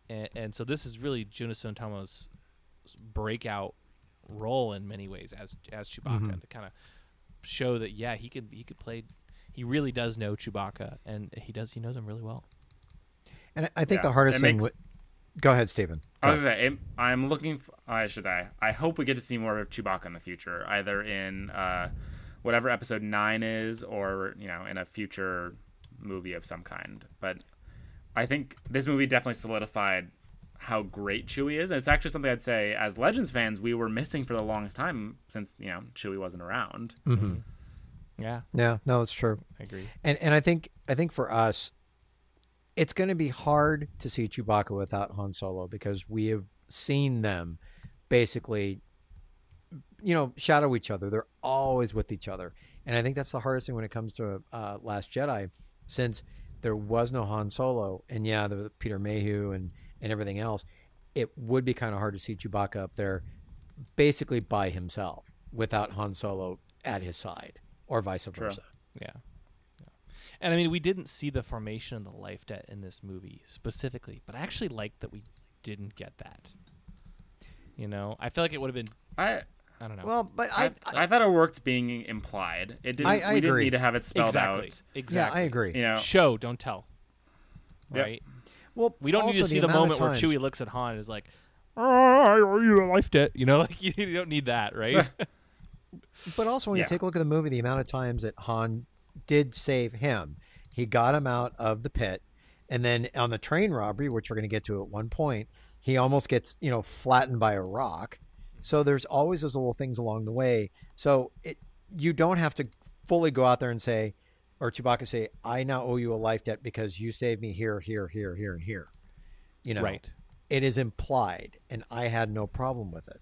and, and so this is really Joonas Suotamo's breakout role in many ways as as Chewbacca to kind of show that yeah he could he could play he really does know Chewbacca and he does he knows him really well. And I- I think Yeah, the hardest thing. makes- wi- Go ahead, Stephen. I was gonna say, it, I'm looking. f I should I? I hope we get to see more of Chewbacca in the future, either in uh, whatever episode nine is, or you know, in a future movie of some kind. But I think this movie definitely solidified how great Chewie is, and it's actually something I'd say as Legends fans we were missing for the longest time since you know Chewie wasn't around. Yeah, Yeah, no, it's true. I agree. And and I think I think for us, it's going to be hard to see Chewbacca without Han Solo because we have seen them basically, you know, shadow each other. They're always with each other, and I think that's the hardest thing when it comes to uh, Last Jedi, since there was no Han Solo, and yeah, the Peter Mayhew and and everything else. It would be kind of hard to see Chewbacca up there, basically by himself, without Han Solo at his side, or vice versa. Yeah. yeah. And I mean, we didn't see the formation of the life debt in this movie specifically, but I actually like that we didn't get that. You know, I feel like it would have been. I I don't know. Well, but I, I I thought it worked being implied. It didn't. I- I we didn't agree. need to have it spelled exactly. out. yeah, I agree. You know, Show, don't tell. Yep. Right. Well, We don't need also to see the, amount of moment where times- Chewie looks at Han and is like, "Oh, I owe you a life debt." You know, like you, you don't need that, right? But also, when Yeah. you take a look at the movie, the amount of times that Han did save him, he got him out of the pit, and then on the train robbery, which we're going to get to at one point, he almost gets you know flattened by a rock. So there's always those little things along the way. So it you don't have to fully go out there and say, or Chewbacca say, "I now owe you a life debt because you saved me here, here, here, here, and here." You know, Right. It is implied, and I had no problem with it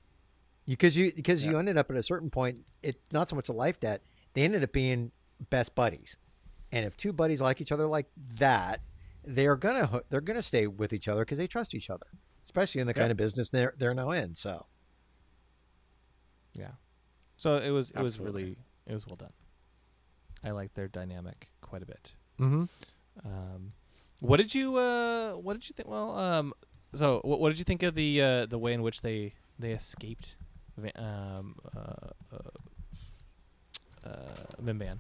because you because you ended up at a certain point. It's not so much a life debt; they ended up being best buddies. And if two buddies like each other like that, they're gonna they're gonna stay with each other because they trust each other, especially in the kind of business they're they're now in. So Yeah. So it was it was really it was well done. I liked their dynamic quite a bit. mm-hmm. Um, what did you uh what did you think? Well, um, so what, what did you think of the uh the way in which they they escaped, Va- um uh, uh, uh Mimban?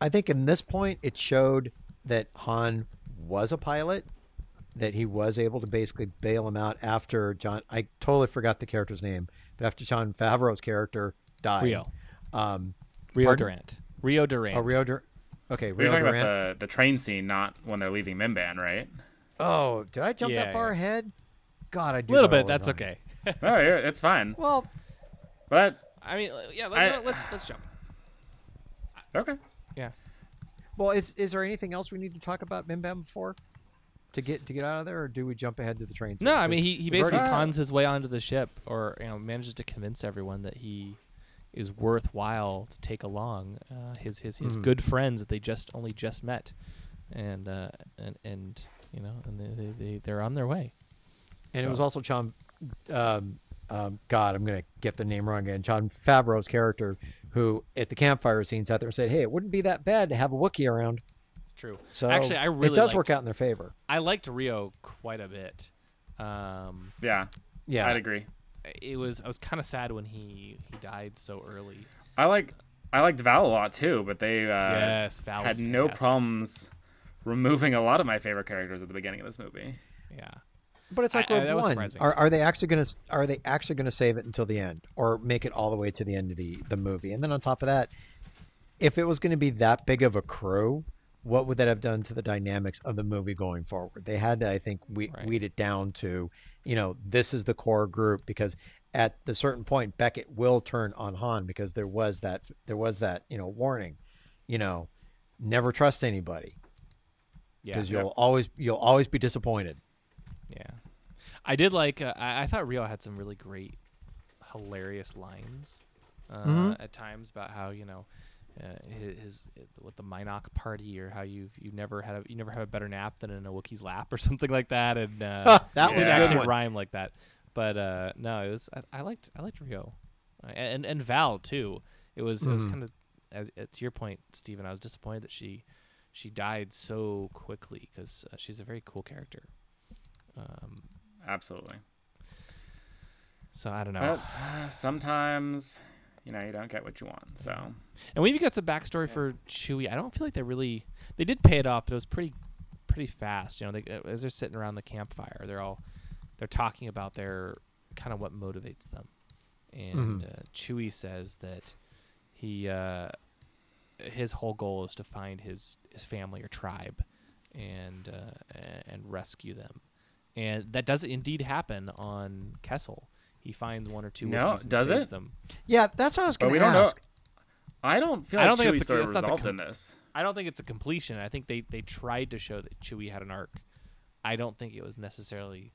I think in this point it showed that Han was a pilot, that he was able to basically bail him out after John. I totally forgot the character's name, but after Jon Favreau's character died, Rio. um, Rio Pardon? Durant. Rio Durant. oh Rio, Dur- okay, We're Rio talking Durant. about the the train scene, not when they're leaving Mimban, right? Oh, did I jump Yeah, that far yeah. ahead? God, I do A little bit. That's time. okay. oh, yeah, it's fine. Well, But I mean, uh, yeah. I- Let, let's let's jump. okay, Yeah. well, is is there anything else we need to talk about Mimban before to get to get out of there, or do we jump ahead to the train? No, I mean he, he we've already- basically cons his way onto the ship, or you know manages to convince everyone that he is worthwhile to take along. Uh, his his his Mhm. good friends that they just only just met, and uh, and and you know and they, they, they they're on their way. And it was also John. Um, um, God, I'm gonna get the name wrong again. Jon Favreau's character, who at the campfire scene sat there and said, "Hey, it wouldn't be that bad to have a Wookiee around." It's true. So actually, I really it does liked, work out in their favor. I liked Rio quite a bit. Um, yeah, Yeah, I'd agree. it was I was kind of sad when he he died so early. I like I liked Val a lot too, but they uh, yes, Val had no problems removing a lot of my favorite characters at the beginning of this movie. Yeah. but it's like I- I- that One. surprising. Are, are they actually gonna are they actually gonna save it until the end, or make it all the way to the end of the the movie? And then on top of that, if it was going to be that big of a crew, what would that have done to the dynamics of the movie going forward? They had to, I think, we, Right. weed it down to, you know, this is the core group because at the certain point, Beckett will turn on Han because there was that there was that you know warning, you know, never trust anybody Yeah. because you'll always you'll always be disappointed. Yeah, I did like. Uh, I, I thought Rio had some really great, hilarious lines uh, Mm-hmm. at times about how you know uh, his, his with the Minoc party or how you've you never had a, you never have a better nap than in a Wookiee's lap or something like that. And uh, That it was a actually good one. rhyme like that. But uh, no, it was I, I liked I liked Rio, uh, and and Val too. It was it was Mhm. kind of as uh, to your point, Stephen. I was disappointed that she she died so quickly because uh, she's a very cool character. Um, Absolutely. so I don't know. But uh, sometimes, you know, you don't get what you want. So And we even got some backstory for Chewie. I don't feel like they really they did pay it off, but it was pretty pretty fast. You know, they, as they're sitting around the campfire, they're all they're talking about their kind of what motivates them. And uh, Chewie says that he uh, his whole goal is to find his his family or tribe and uh, and rescue them. And that does indeed happen on Kessel. He finds one or two. No, and does saves it? Them. Yeah, that's what I was But going we to don't know. ask. I don't feel I like don't think Chewie's it's the- story it's not the resolved com- in this. I don't think it's a completion. I think they, they tried to show that Chewie had an arc. I don't think it was necessarily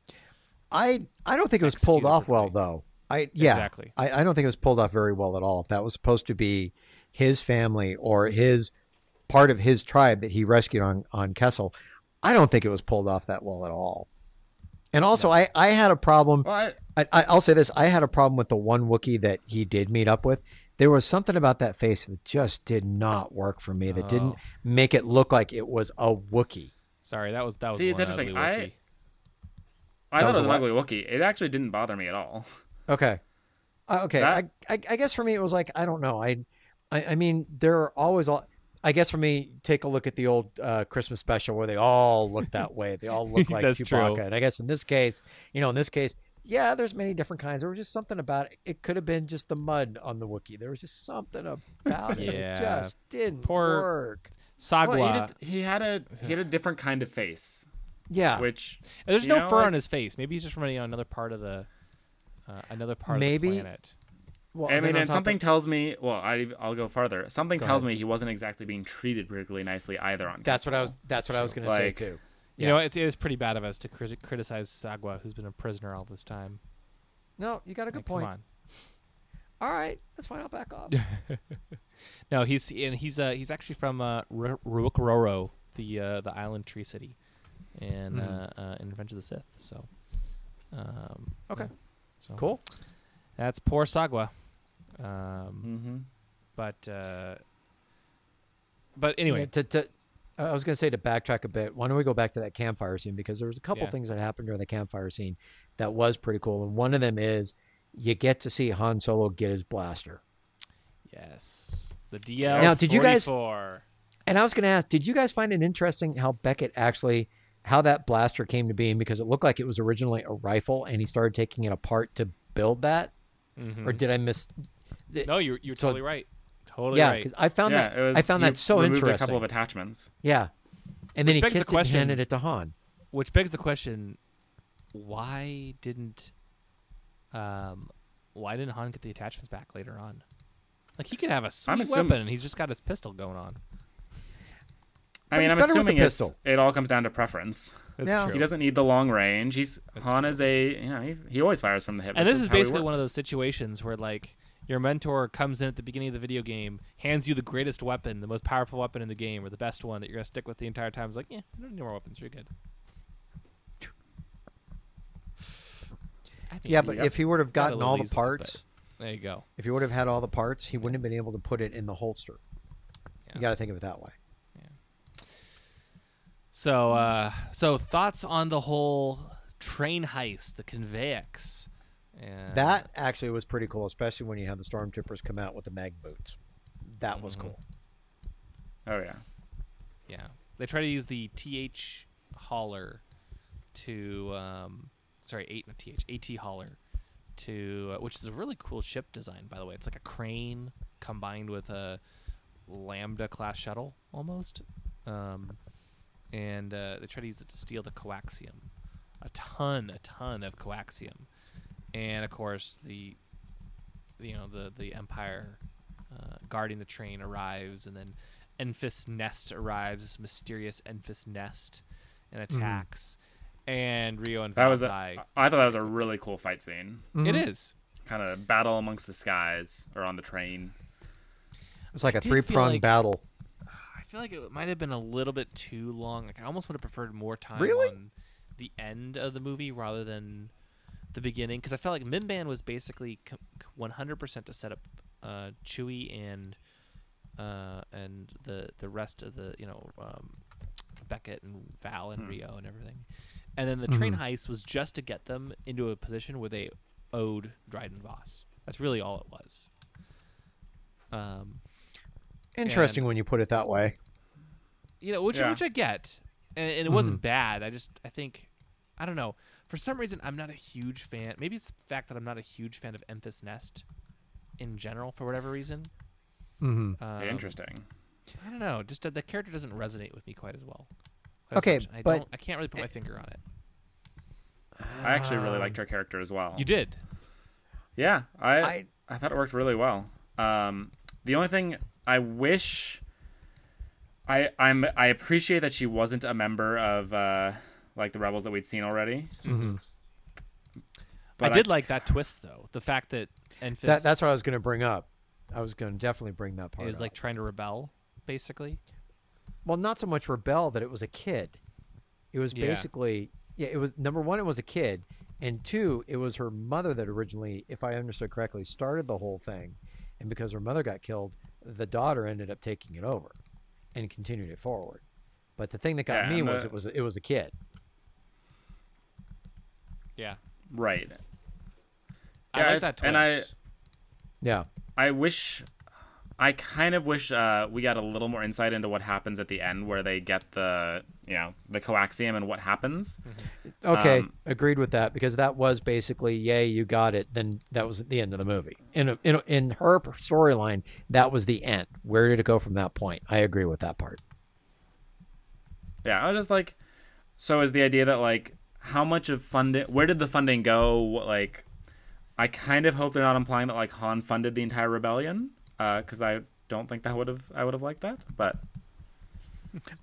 I I don't think it was pulled off well though. I yeah, Exactly. I, I don't think it was pulled off very well at all. If that was supposed to be his family or his part of his tribe that he rescued on on Kessel, I don't think it was pulled off that well at all. And also, I I had a problem. Well, I, I, I, I'll say this: I had a problem with the one Wookiee that he did meet up with. There was something about that face that just did not work for me. That didn't Oh. make it look like it was a Wookiee. sorry, that was that was See, it's one interesting. ugly I- I That thought was it was an what? ugly Wookiee. It actually didn't bother me at all. Okay. Uh, okay. That- I, I I guess for me it was like I don't know. I I, I mean there are always all. I guess for me, take a look at the old uh, Christmas special where they all look that way. They all look like That's Chewbacca. true. And I guess in this case, you know, in this case, yeah, there's many different kinds. There was just something about it. It could have been just the mud on the Wookiee. There was just something about it. It just didn't Poor- work. Sagwa. Well, he, just, he had a he had a different kind of face, Yeah. which And There's no know, fur like- on his face. Maybe he's just from you know, another part of the uh, another part Maybe- of the planet. well, I mean, and something of- tells me. Well, I I'll go farther. Something Go tells ahead. me he wasn't exactly being treated particularly nicely either on. that's what I was. That's what I was going to say too. You Yeah. know, it's, it is pretty bad of us to cri- criticize Sagwa, who's been a prisoner all this time. No, you got a good Like, point. Come on. All right, that's fine. I'll back off. No, he's and he's uh he's actually from uh Rwookrrorro, the uh the island tree city, and Mhm. uh, uh in Revenge of the Sith. So, um, Okay. yeah. So cool. That's poor Sagwa. Um, Mm-hmm. but uh, but anyway, to, to I was going to say to backtrack a bit. Why don't we go back to that campfire scene because there was a couple Yeah. things that happened during the campfire scene that was pretty cool, and one of them is you get to see Han Solo get his blaster. yes, the DL. Now, did you guys- And I was going to ask, did you guys find it interesting how Beckett actually how that blaster came to being because it looked like it was originally a rifle and he started taking it apart to build that, Mhm. or did I miss? No, you're you're So- totally right. Totally yeah, right. because I found yeah, that was, I found that so removed interesting. A couple of attachments. yeah, and then Which he begs the kissed it and question- handed it to Han. Which begs the question: Why didn't, um, why didn't Han get the attachments back later on? Like he could have a sweet assuming- weapon, and he's just got his pistol going on. I mean, I'm better with the assuming it's, it all comes down to preference. That's Yeah. true. He doesn't need the long range. He's That's Han true. is a you know he, he always fires from the hip. and this is how basically one of those situations where like your mentor comes in at the beginning of the video game, hands you the greatest weapon, the most powerful weapon in the game, or the best one that you're gonna stick with the entire time. It's like, yeah, you don't need more weapons. You're good. Yeah, but if he would have gotten all the parts, there you go. if he would have had all the parts, he wouldn't have been able to put it in the holster. Yeah. You got to think of it that way. Yeah. So, uh, so thoughts on the whole train heist, the Conveyex? And That actually was pretty cool, especially when you have the stormtroopers come out with the mag boots. That was Mhm. cool. Oh yeah. yeah, they try to use the th hauler to, um, sorry, eight th at hauler to, uh, which is a really cool ship design, by the way. It's like a crane combined with a lambda class shuttle almost, um, and uh, they try to use it to steal the coaxium, a ton, a ton of coaxium, and of course the, you know, the the Empire uh, guarding the train arrives, and then Enfys Nest arrives, this mysterious Enfys Nest, and attacks, and Rio and That was a, die. I thought that was a really cool fight scene. It is. Kind of battle amongst the skies or on the train. It was like a three pronged like- battle. I feel like it might have been a little bit too long. Like I almost would have preferred more time Really? on the end of the movie rather than the beginning because I felt like Mimban was basically one hundred percent to set up uh, Chewie and uh, and the the rest of the you know um, Beckett and Val and Rio and everything, and then the train heist was just to get them into a position where they owed Dryden Voss. That's really all it was. Um, Interesting And- when you put it that way. you know, which Yeah. which I get, and, and it wasn't bad. I just I think I don't know. For some reason, I'm not a huge fan. Maybe it's the fact that I'm not a huge fan of Enfys Nest in general for whatever reason. hmm Um, Interesting. I don't know. Just uh, the character doesn't resonate with me quite as well. Quite Okay, much. I but- don't, I can't really put my finger on it. I actually really liked her character as well. You did. Yeah, I, I- I thought it worked really well. Um, the only thing I wish I I'm I appreciate that she wasn't a member of uh, like the rebels that we'd seen already. Mhm. But I did like that twist though. The fact that Enfys That, that's what I was going to bring up. I was going to definitely bring that part is up. like trying to rebel, basically. well, not so much rebel that it was a kid. It was Yeah. basically yeah. It was number one. It was a kid, and two, it was her mother that originally, if I understood correctly, started the whole thing, and because her mother got killed, the daughter ended up taking it over, and continued it forward. But the thing that got Yeah, me was the- it was it was a kid. Yeah. right. I Yeah, like it's- that twist. and I- Yeah. I wish I kind of wish uh, we got a little more insight into what happens at the end where they get the you know the coaxium and what happens. Okay, Um, agreed with that because that was basically, yay, you got it. Then that was the end of the movie. In a, in a, in her storyline, that was the end. Where did it go from that point? I agree with that part. Yeah, I was just like, so is the idea that like how much of funding? Where did the funding go? What, like, I kind of hope they're not implying that like Han funded the entire rebellion, because I don't think that would have I would have liked that. But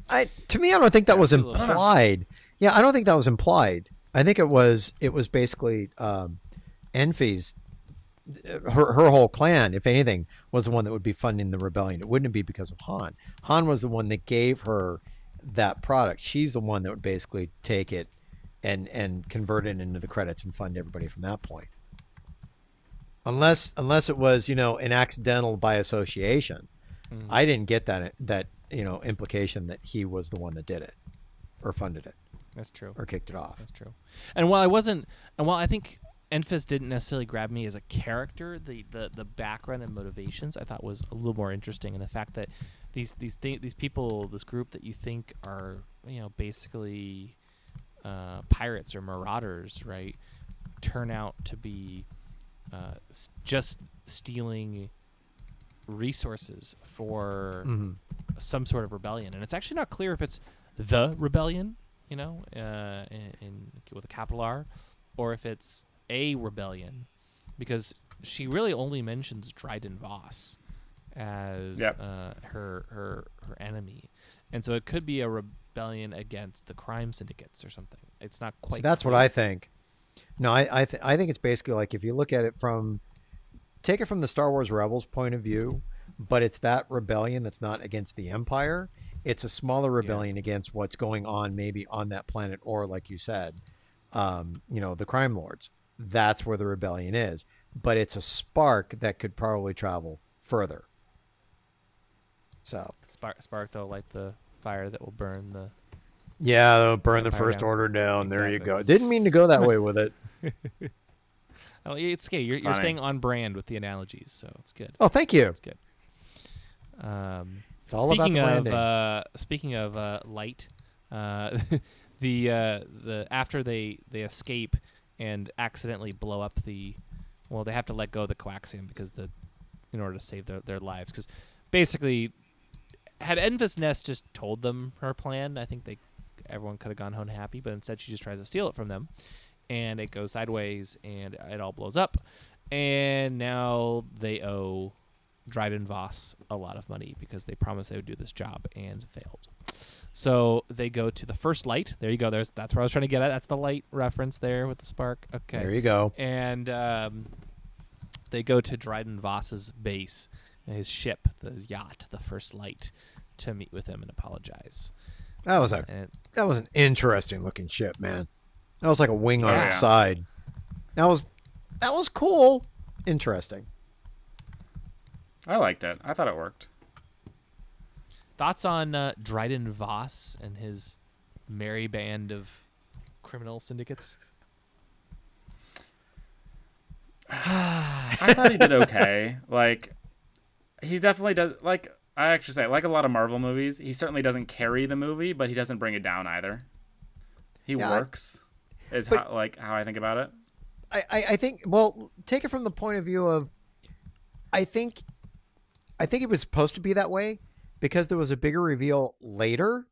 I to me, I don't think that was a little- implied. Yeah, I don't think that was implied. I think it was it was basically um, Enfy's her her whole clan, if anything, was the one that would be funding the rebellion. It wouldn't be because of Han. Han was the one that gave her that product. She's the one that would basically take it and and convert it into the credits and fund everybody from that point. Unless unless it was you know an accidental by association, mm-hmm. I didn't get that that you know implication that he was the one that did it or funded it That's true. or kicked it off. That's true. And while I wasn't, and while I think Enfys didn't necessarily grab me as a character, the, the, the background and motivations I thought was a little more interesting, and the fact that these these th- these people, this group that you think are you know basically uh, pirates or marauders, right, turn out to be uh, s- just stealing resources for some sort of rebellion, and it's actually not clear if it's the rebellion, you know, uh, in, in with a capital R, or if it's a rebellion, because she really only mentions Dryden Voss as Yep. uh, her her her enemy, and so it could be a rebellion against the crime syndicates or something. It's not So quite. that's what. I think. No, I I, th- I think it's basically like if you look at it from take it from the Star Wars Rebels point of view, but it's that rebellion that's not against the Empire. It's a smaller rebellion against what's going on maybe on that planet or like you said, um, you know, the crime lords. That's where the rebellion is. But it's a spark that could probably travel further. So Spark, spark though, like the fire that will burn the. yeah, they'll burn the first down. order down. There you go. Didn't mean to go that way with it. Oh, it's okay. You're, you're staying on brand with the analogies, so it's good. Oh, thank you. It's good. Um, It's all about speaking the of branding. uh, speaking of uh, light, uh, the uh, the after they they escape and accidentally blow up the, well, they have to let go of the coaxium because the, in order to save their their lives, because basically, had Enfys Nest just told them her plan, I think they everyone could have gone home happy, but instead she just tries to steal it from them, and it goes sideways and it all blows up, and now they owe Dryden Voss a lot of money because they promised they would do this job and failed. So they go to the first light. There you go. There's that's where I was trying to get at. That's the light reference there with the spark. Okay. There you go. And um, they go to Dryden Voss's base, his ship, the yacht, the first light, to meet with him and apologize. That was a And that was an interesting looking ship, man. That was like a wing on Oh, its side. That was that was cool, interesting. I liked it. I thought it worked. Thoughts on uh, Dryden Voss and his merry band of criminal syndicates? I thought he did okay. like he definitely does. Like I actually say, like a lot of Marvel movies, he certainly doesn't carry the movie, but he doesn't bring it down either. He Yeah, I- works. is how like how I think about it. I, I, I think well, take it from the point of view of I think I think it was supposed to be that way because there was a bigger reveal later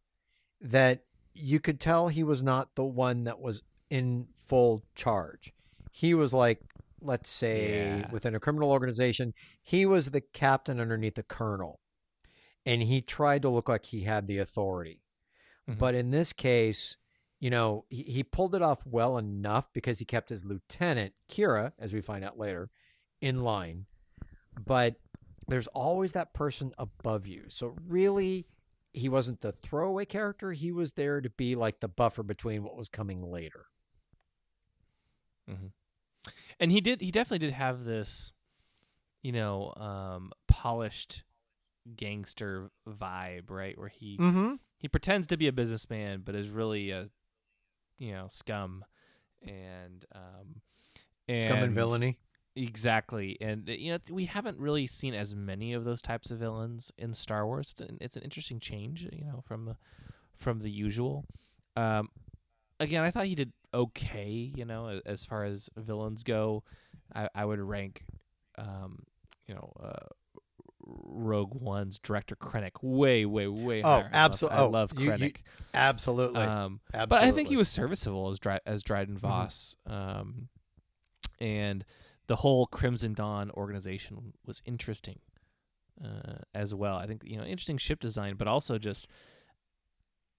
that you could tell he was not the one that was in full charge. He was like, let's say, Yeah. within a criminal organization, he was the captain underneath the colonel. And he tried to look like he had the authority. Mhm. But in this case, you know, he, he pulled it off well enough because he kept his lieutenant, Qi'ra, as we find out later, in line. But there's always that person above you. So really, he wasn't the throwaway character. He was there to be like the buffer between what was coming later. And he did. He definitely did have this, you know, um, polished gangster vibe, right? Where he Mm-hmm. he pretends to be a businessman, but is really a, you know, scum, and um, and Scum and villainy. Exactly, and uh, you know we haven't really seen as many of those types of villains in Star Wars. It's an, it's an interesting change, you know, from the from the usual. Um, again, I thought he did okay, you know, as far as villains go. I, I would rank, um, you know, uh, Rogue One's director Krennic way, way, way Oh, higher. I love- I oh, love you- you- Krennic. Absolutely. Um, but I think he was serviceable as Dry, as Dryden Mm-hmm. Voss, um, and the whole Crimson Dawn organization was interesting uh, as well. I think you know interesting ship design, but also just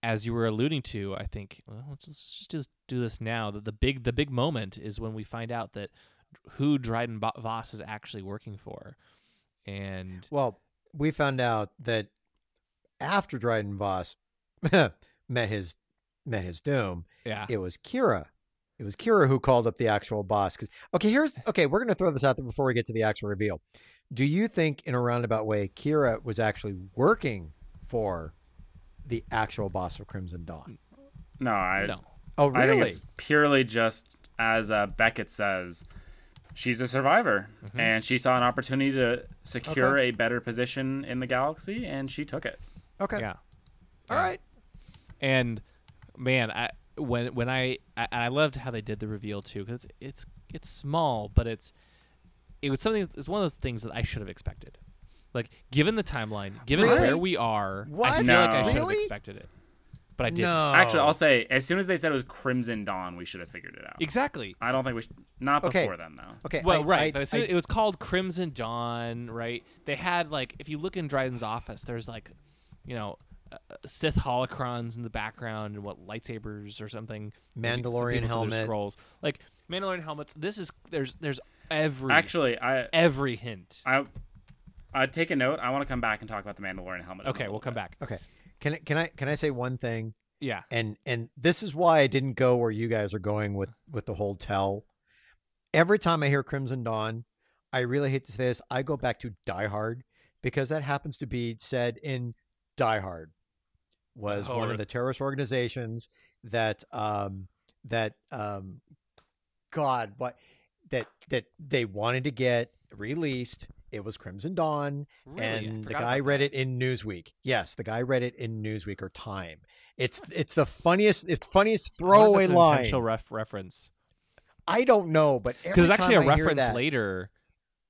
as you were alluding to, I think well, let's just, just do this now. The, the big the big moment is when we find out that who Dryden Voss is actually working for, and Well, we found out that after Dryden Voss met his met his doom, yeah, it was Qi'ra. It was Qi'ra who called up the actual boss. Because okay, here's okay. We're gonna throw this out there before we get to the actual reveal. Do you think, in a roundabout way, Qi'ra was actually working for the actual boss of Crimson Dawn? No, I no, Oh, I think really? it's purely just as uh, Beckett says, she's a survivor, Mm-hmm. and she saw an opportunity to secure a better position in the galaxy, and she took it. Okay. yeah. All right. and man i when when i i, I loved how they did the reveal too because it's it's small but it's it was something it's one of those things that i should have expected like given the timeline given Really? where we are i What? feel like i should have Really? expected it but i didn't No. Actually, I'll say as soon as they said it was Crimson Dawn, we should have figured it out. exactly I don't think we should. Not Okay. before then, though. Okay. well I- right I- but as I- it was called crimson dawn right they had like if you look in dryden's office there's like you know uh, Sith holocrons in the background and what lightsabers or something. Maybe some Mandalorian people said helmet. scrolls, like Mandalorian helmets. This is there's there's every Actually, I every hint. I I take a note. I want to come back and talk about the Mandalorian helmet. Okay, we'll come bit. back. okay. Can I- can I can I say one thing? Yeah, and and this is why I didn't go where you guys are going with with the whole tell. Every time I hear Crimson Dawn, I really hate to say this, I go back to Die Hard because that happens to be said in Die Hard was Oh, one of the terrorist organizations that um that um God what that that they wanted to get released. It was Crimson Dawn, Really? And the guy read that. it in Newsweek. Yes, the guy read it in Newsweek or Time. It's it's the funniest it's funniest I wonder if throwaway line. intentional ref- reference I don't know, but because actually a I reference that, later,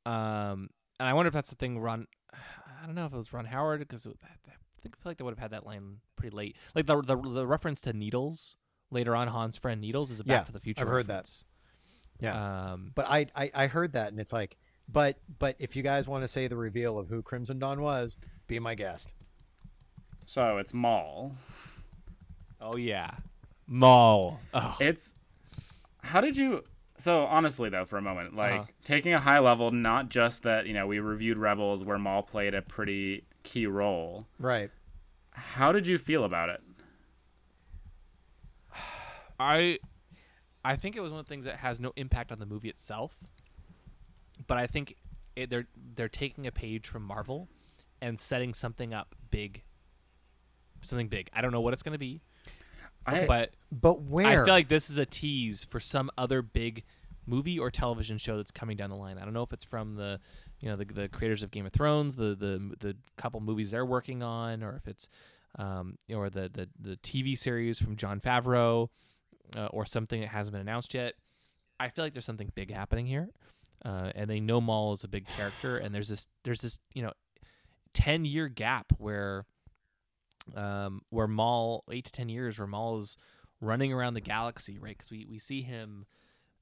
um, and I wonder if that's the thing Ron. I don't know if it was Ron Howard because I think I feel like they would have had that line pretty late. Like the the, the reference to needles later on, Han's friend Needles is a Back Yeah, to the Future. I've heard that. reference. Yeah, Um, but I, I I heard that, and it's like, but but if you guys want to say the reveal of who Crimson Dawn was, be my guest. So it's Maul. oh yeah, Maul. Oh, It's how did you? So honestly, though, for a moment, like Uh-huh. taking a high level, not just that you know we reviewed Rebels where Maul played a pretty key role. Right. How did you feel about it? I I think it was one of the things that has no impact on the movie itself. But I think it, they're they're taking a page from Marvel and setting something up big. Something big. I don't know what it's going to be, I, but But where? I feel like this is a tease for some other big movie or television show that's coming down the line. I don't know if it's from the, you know, the, the creators of Game of Thrones, the the the couple movies they're working on, or if it's, um, or the the the TV series from Jon Favreau, uh, or something that hasn't been announced yet. I feel like there's something big happening here, uh, and they know Maul is a big character, and there's this there's this you know, ten year gap where, um, where Maul eight to ten years where Maul is running around the galaxy, right? Because we, we see him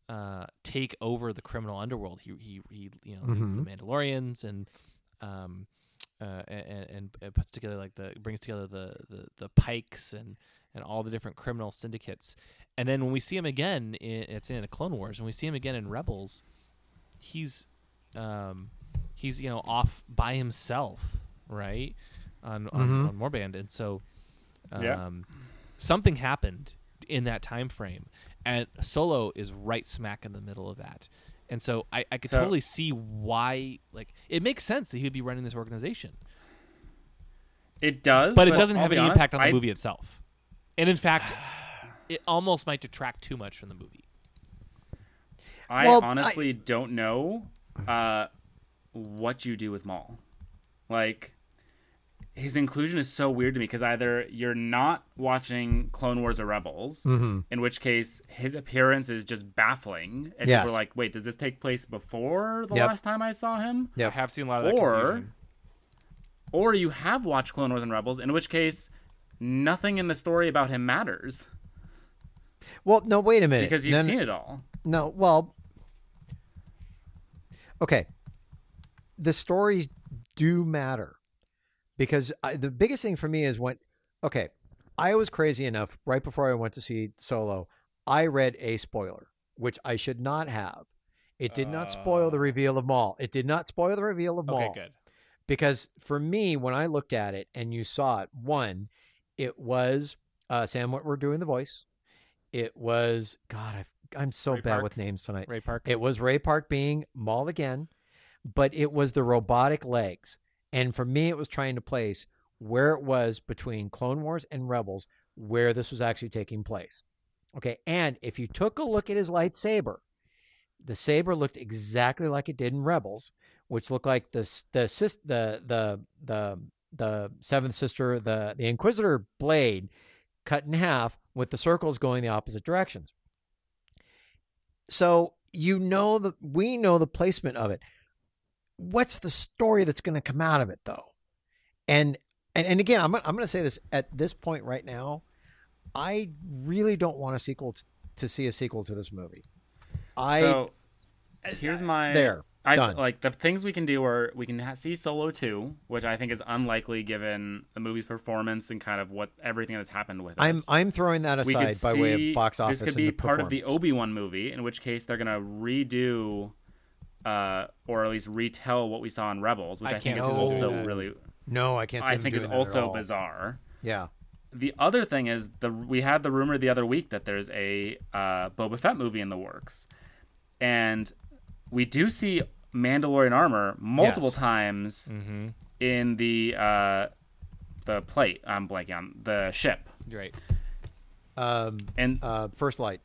uh, take over the criminal underworld. He he, he you know leads the Mandalorians and um uh, and, and and puts together like the brings together the, the the Pikes and and all the different criminal syndicates. And then when we see him again, in, it's in the Clone Wars. When we see him again in Rebels, he's um he's you know off by himself, right? On on, on Moorband, and so um, Yeah. something happened in that time frame, and Solo is right smack in the middle of that. And so I, I could So- totally see why, like, it makes sense that he would be running this organization, it does, but it doesn't I'll have any honest, impact on the I- movie itself. And in fact, it almost might detract too much from the movie. I Well, I- honestly don't know uh, what you do with Maul. Like, his inclusion is so weird to me because either you're not watching Clone Wars or Rebels, Mm-hmm. in which case his appearance is just baffling. And Yes. people are like, wait, did this take place before the Yep. last time I saw him? Yep. I have seen a lot of that Or- confusion. Or you have watched Clone Wars and Rebels, in which case nothing in the story about him matters well, no, wait a minute. because you've No, no, seen it all. No, well, okay. The stories do matter because I, the biggest thing for me is when, okay, I was crazy enough right before I went to see Solo. I read a spoiler, which I should not have. It did not spoil the reveal of Maul. It did not spoil the reveal of Maul. Okay, good. Because for me, when I looked at it and you saw it, one, it was uh, Sam Witwer doing the voice. It was God. I've, I'm so Ray bad Park. with names tonight. Ray Park. It was Ray Park being Maul again, but it was the robotic legs. And for me, it was trying to place where it was between Clone Wars and Rebels, where this was actually taking place. Okay. And if you took a look at his lightsaber, the saber looked exactly like it did in Rebels, which looked like the the the the the the seventh sister, the the Inquisitor blade cut in half with the circles going the opposite directions. So you know the we know the placement of it. What's the story that's going to come out of it though? And and and again, I'm I'm going to say this at this point right now. I really don't want a sequel t- to see a sequel to this movie. I so uh, here's my there I done. like the things we can do are we can ha- see Solo 2, which I think is unlikely given the movie's performance and kind of what everything that's happened with it. I'm I'm throwing that we aside could by way of box office. This could and be the part of the. Obi Wan movie, in which case they're gonna redo, uh, or at least retell what we saw in Rebels, which I I, think can't is see also that. really, No, I can't. See I think is doing that at also bizarre. Yeah. The other thing is the we had the rumor the other week that there's a uh, Boba Fett movie in the works, and we do see Mandalorian armor multiple Yes. times Mm-hmm. in the uh, the plate. I'm blanking on the ship You're right. Um. and Uh. First light.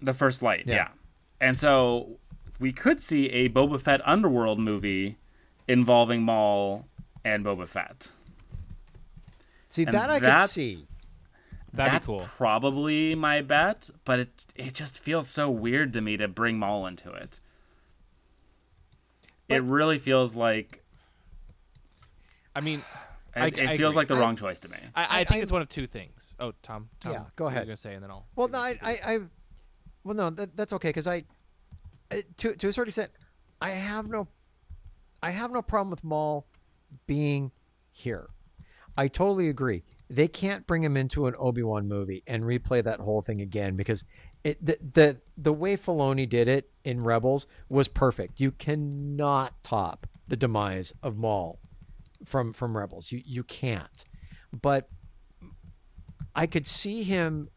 the first light. Yeah. Yeah. and so we could see a Boba Fett underworld movie involving Maul and Boba Fett. See And that I could that's- see. That'd That's be cool. probably my bet, but it it just feels so weird to me to bring Maul into it. It really feels like I mean, it, I- it I feels agree. like the I- wrong choice to me. I, I, I- think I- it's one of two things. Oh, Tom. Tom Yeah, go ahead. were you ahead. gonna say, and then I'll. Well, no, I, I, I well, no, that, that's okay because I, uh, to to a certain extent, I have no, I have no problem with Maul being here. I totally agree. They can't bring him into an Obi Wan movie and replay that whole thing again because it the, the the way Filoni did it in Rebels was perfect. You cannot top the demise of Maul from from Rebels. You you can't. But I could see him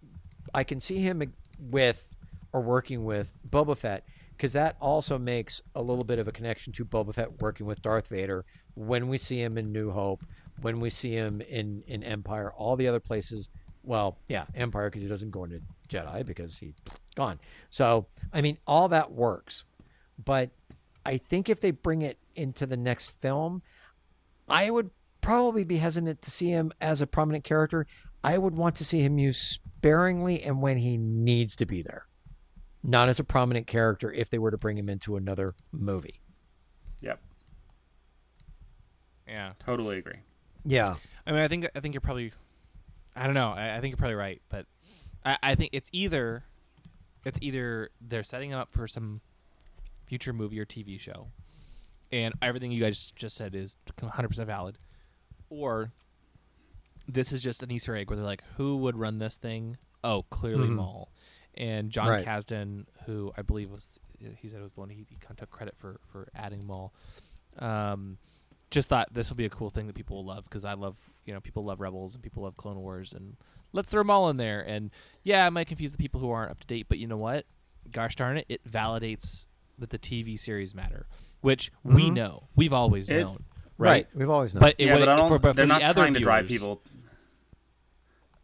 I can see him with or working with Boba Fett because that also makes a little bit of a connection to Boba Fett working with Darth Vader when we see him in New Hope, when we see him in in Empire, all the other places. Well, yeah, Empire because he doesn't go into Jedi because he's gone. So I mean, all that works, but I think if they bring it into the next film, I would probably be hesitant to see him as a prominent character. I would want to see him used sparingly and when he needs to be there, not as a prominent character if they were to bring him into another movie. Yep. Yeah. Totally agree. Yeah. I mean, I think I think you're probably, I don't know. I, I think you're probably right, but I, I think it's either, it's either they're setting it up for some future movie or TV show, and everything you guys just said is 100 percent valid, or this is just an Easter egg where they're like, who would run this thing? Oh, clearly Mhm. Maul, and John Right. Kasdan, who I believe was he said it was the one he, he kind of took credit for for adding Maul. Um, just thought this will be a cool thing that people will love because I love you know people love Rebels and people love Clone Wars and let's throw them all in there and yeah I might confuse the people who aren't up to date but you know what gosh darn it it validates that the TV series matter which we Mhm. know we've always It- known right, We've always known. but it yeah, but I don't, for, but they're for not the other trying to drive viewers- people.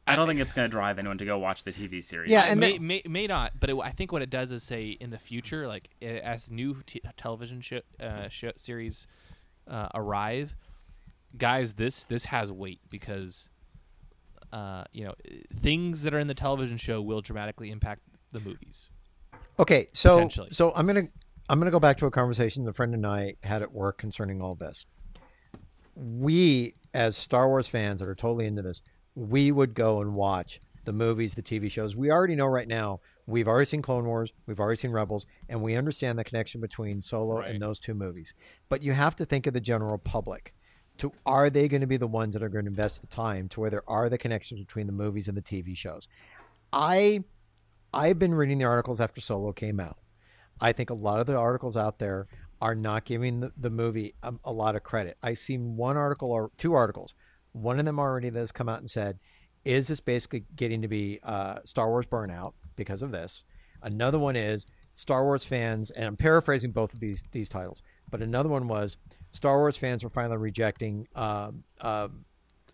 I don't think it's going to drive anyone to go watch the TV series. Yeah, I- and may, they- may, may not, but it, I think what it does is say in the future, like as new t- television sh- uh, sh- series uh, arrive, guys, this this has weight because uh, you know things that are in the television show will dramatically impact the movies. Okay, so so I'm gonna I'm gonna go back to a conversation a friend and I had at work concerning all this. We, as Star Wars fans that are totally into this, we would go and watch the movies, the TV shows. We already know right now. We've already seen Clone Wars, we've already seen Rebels, and we understand the connection between Solo Right. and those two movies. But you have to think of the general public. To are they going to be the ones that are going to invest the time to where there are the connections between the movies and the TV shows? I I've been reading the articles after Solo came out. I think a lot of the articles out there are not giving the, the movie a, a lot of credit. I've seen one article or two articles. One of them already that has come out and said, "Is this basically getting to be uh, Star Wars burnout because of this?" Another one is Star Wars fans, and I'm paraphrasing both of these these titles, but another one was Star Wars fans were finally rejecting um uh,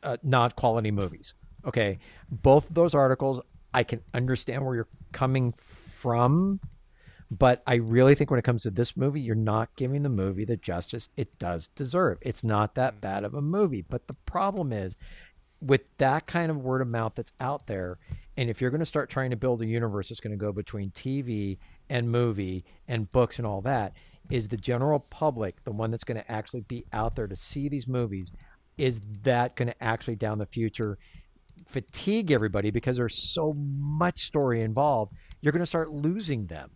uh, not quality movies. Okay, both of those articles, I can understand where you're coming from, but I really think when it comes to this movie, you're not giving the movie the justice it does deserve. It's not that bad of a movie, but the problem is with that kind of word of mouth that's out there, and if you're going to start trying to build a universe that's going to go between TV and movie and books and all that, is the general public the one that's going to actually be out there to see these movies? Is that going to actually down the future fatigue everybody because there's so much story involved? You're going to start losing them.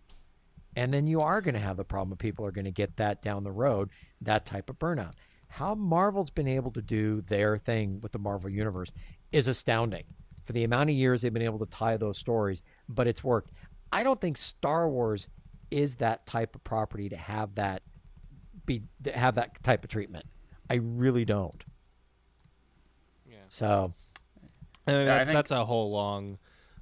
And then you are going to have the problem of people are going to get that down the road, that type of burnout. How Marvel's been able to do their thing with the Marvel Universe is astounding for the amount of years they've been able to tie those stories, but it's worked. I don't think Star Wars is that type of property to have that be to have that type of treatment. I really don't. Yeah. So I mean, Yeah, I think- that's a whole long,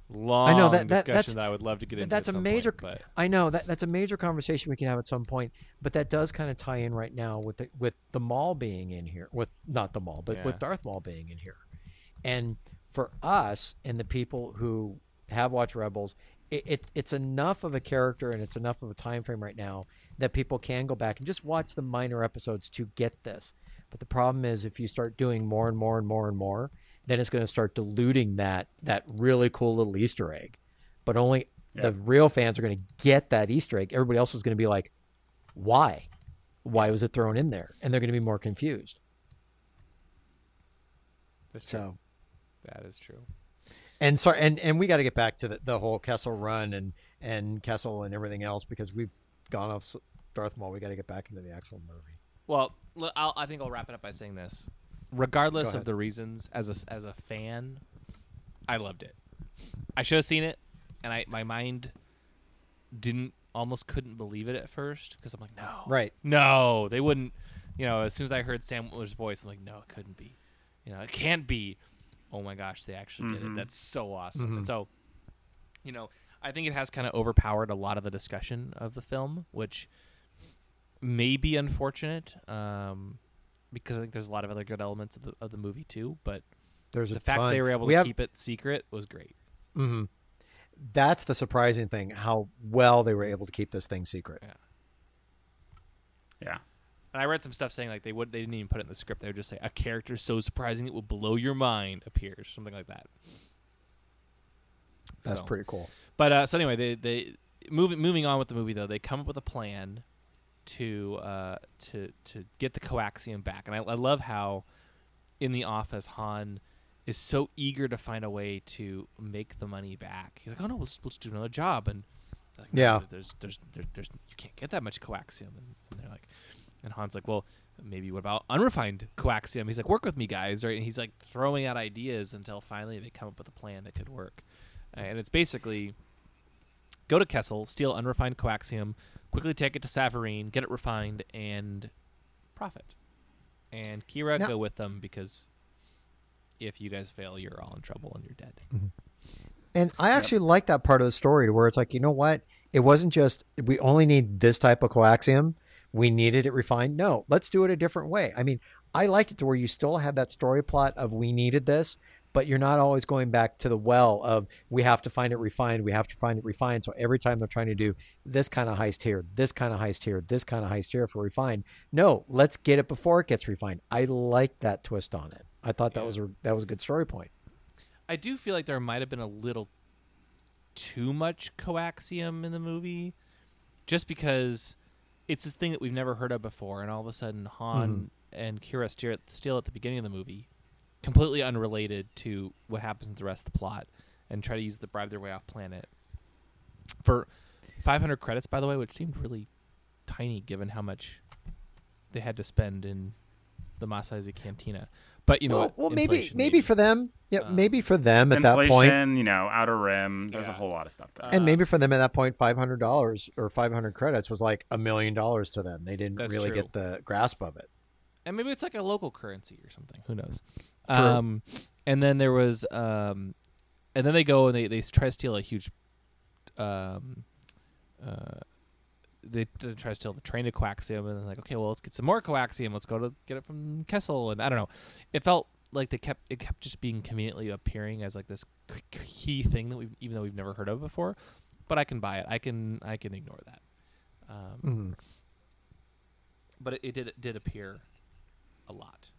long know that- that- discussion that's- that I would love to get into. that's at a major point, but I know that that's a major conversation we can have at some point, but that does kind of tie in right now with the with the mall being in here, with not the mall, but with Darth Maul being in here, and for us and the people who have watched Rebels, it, it it's enough of a character and it's enough of a time frame right now that people can go back and just watch the minor episodes to get this. But the problem is if you start doing more and more and more and more, then it's going to start diluting that that really cool little Easter egg. But only the real fans are going to get that Easter egg. Everybody else is going to be like, "Why? Why was it thrown in there?" And they're going to be more confused. that's true. So, that is true. and so, and and we got to get back to the, the whole Kessel run and and Kessel and everything else because we've gone off s- Darth Maul. We got to get back into the actual movie. Well, l- I'll, I think I'll wrap it up by saying this: regardless of the reasons, as a as a fan, I loved it. I should have seen it, and I my mind didn't almost couldn't believe it at first because I'm like, no, Right. no, they wouldn't. You know, as soon as I heard Sam Witwer's voice, I'm like, no, it couldn't be. You know, it can't be. Oh my gosh, they actually did it. That's so awesome. And so, you know, I think it has kind of overpowered a lot of the discussion of the film, which may be unfortunate. Um, because I think there's a lot of other good elements of the of the movie too. But There's the a fact ton. they were able we to have, keep it secret was great. hmm That's the surprising thing, how well they were able to keep this thing secret. Yeah. And I read some stuff saying like they would they didn't even put it in the script. They would just say a character so surprising it will blow your mind appears, something like that. That's So- pretty cool. But uh, so anyway, they they moving moving on with the movie though, they come up with a plan to uh, to to get the coaxium back, and I, I love how in the office Han is so eager to find a way to make the money back. He's like, "Oh no, let's let's do another job," and like, "No, Yeah. there's there's there's, there's you can't get that much coaxium, and, and they're like, and Han's like, "Well." Maybe what about unrefined coaxium? He's like, work with me, guys, right? And he's like throwing out ideas until finally they come up with a plan that could work. And it's basically go to Kessel, steal unrefined coaxium, quickly take it to Savareen, get it refined, and profit. And Qi'ra, Now- go with them because if you guys fail, you're all in trouble and you're dead. Mm-hmm. And I actually like that part of the story to where it's like, you know what? It wasn't just we only need this type of coaxium. We needed it refined. No, let's do it a different way. I mean, I like it to where you still have that story plot of we needed this, but you're not always going back to the well of we have to find it refined. We have to find it refined. So every time they're trying to do this kind of heist here, this kind of heist here, this kind of heist here for refined. No, let's get it before it gets refined. I like that twist on it. I thought that Yeah. was a that was a good story point. I do feel like there might have been a little too much coaxium in the movie, just because it's this thing that we've never heard of before, and all of a sudden Han mm-hmm. and Qi'ra steer at, steal at the beginning of the movie, completely unrelated to what happens in the rest of the plot, and try to use the bribe their way off planet for 500 credits, by the way, which seemed really tiny given how much they had to spend in the Mos Eisley Cantina. But you know, well, what? well maybe Inflation maybe for them, yeah, Uh, maybe for them at that point, you know, outer rim. There's a whole lot of stuff there. and maybe for them at that point, five hundred dollars or five hundred credits was like a million dollars to them. They didn't That's really true. get the grasp of it. and maybe it's like a local currency or something. Who knows? Um, and then there was, um, and then they go and they they try to steal a huge, um, uh, they, they try to steal the train to coaxium, and they're like, okay, well, let's get some more coaxium. Let's go to get it from Kessel, and I don't know. It felt like they kept it kept just being conveniently appearing as like this key thing that we even though we've never heard of before. But I can buy it. I can I can ignore that. Um, Mhm. But it, it did it did appear a lot.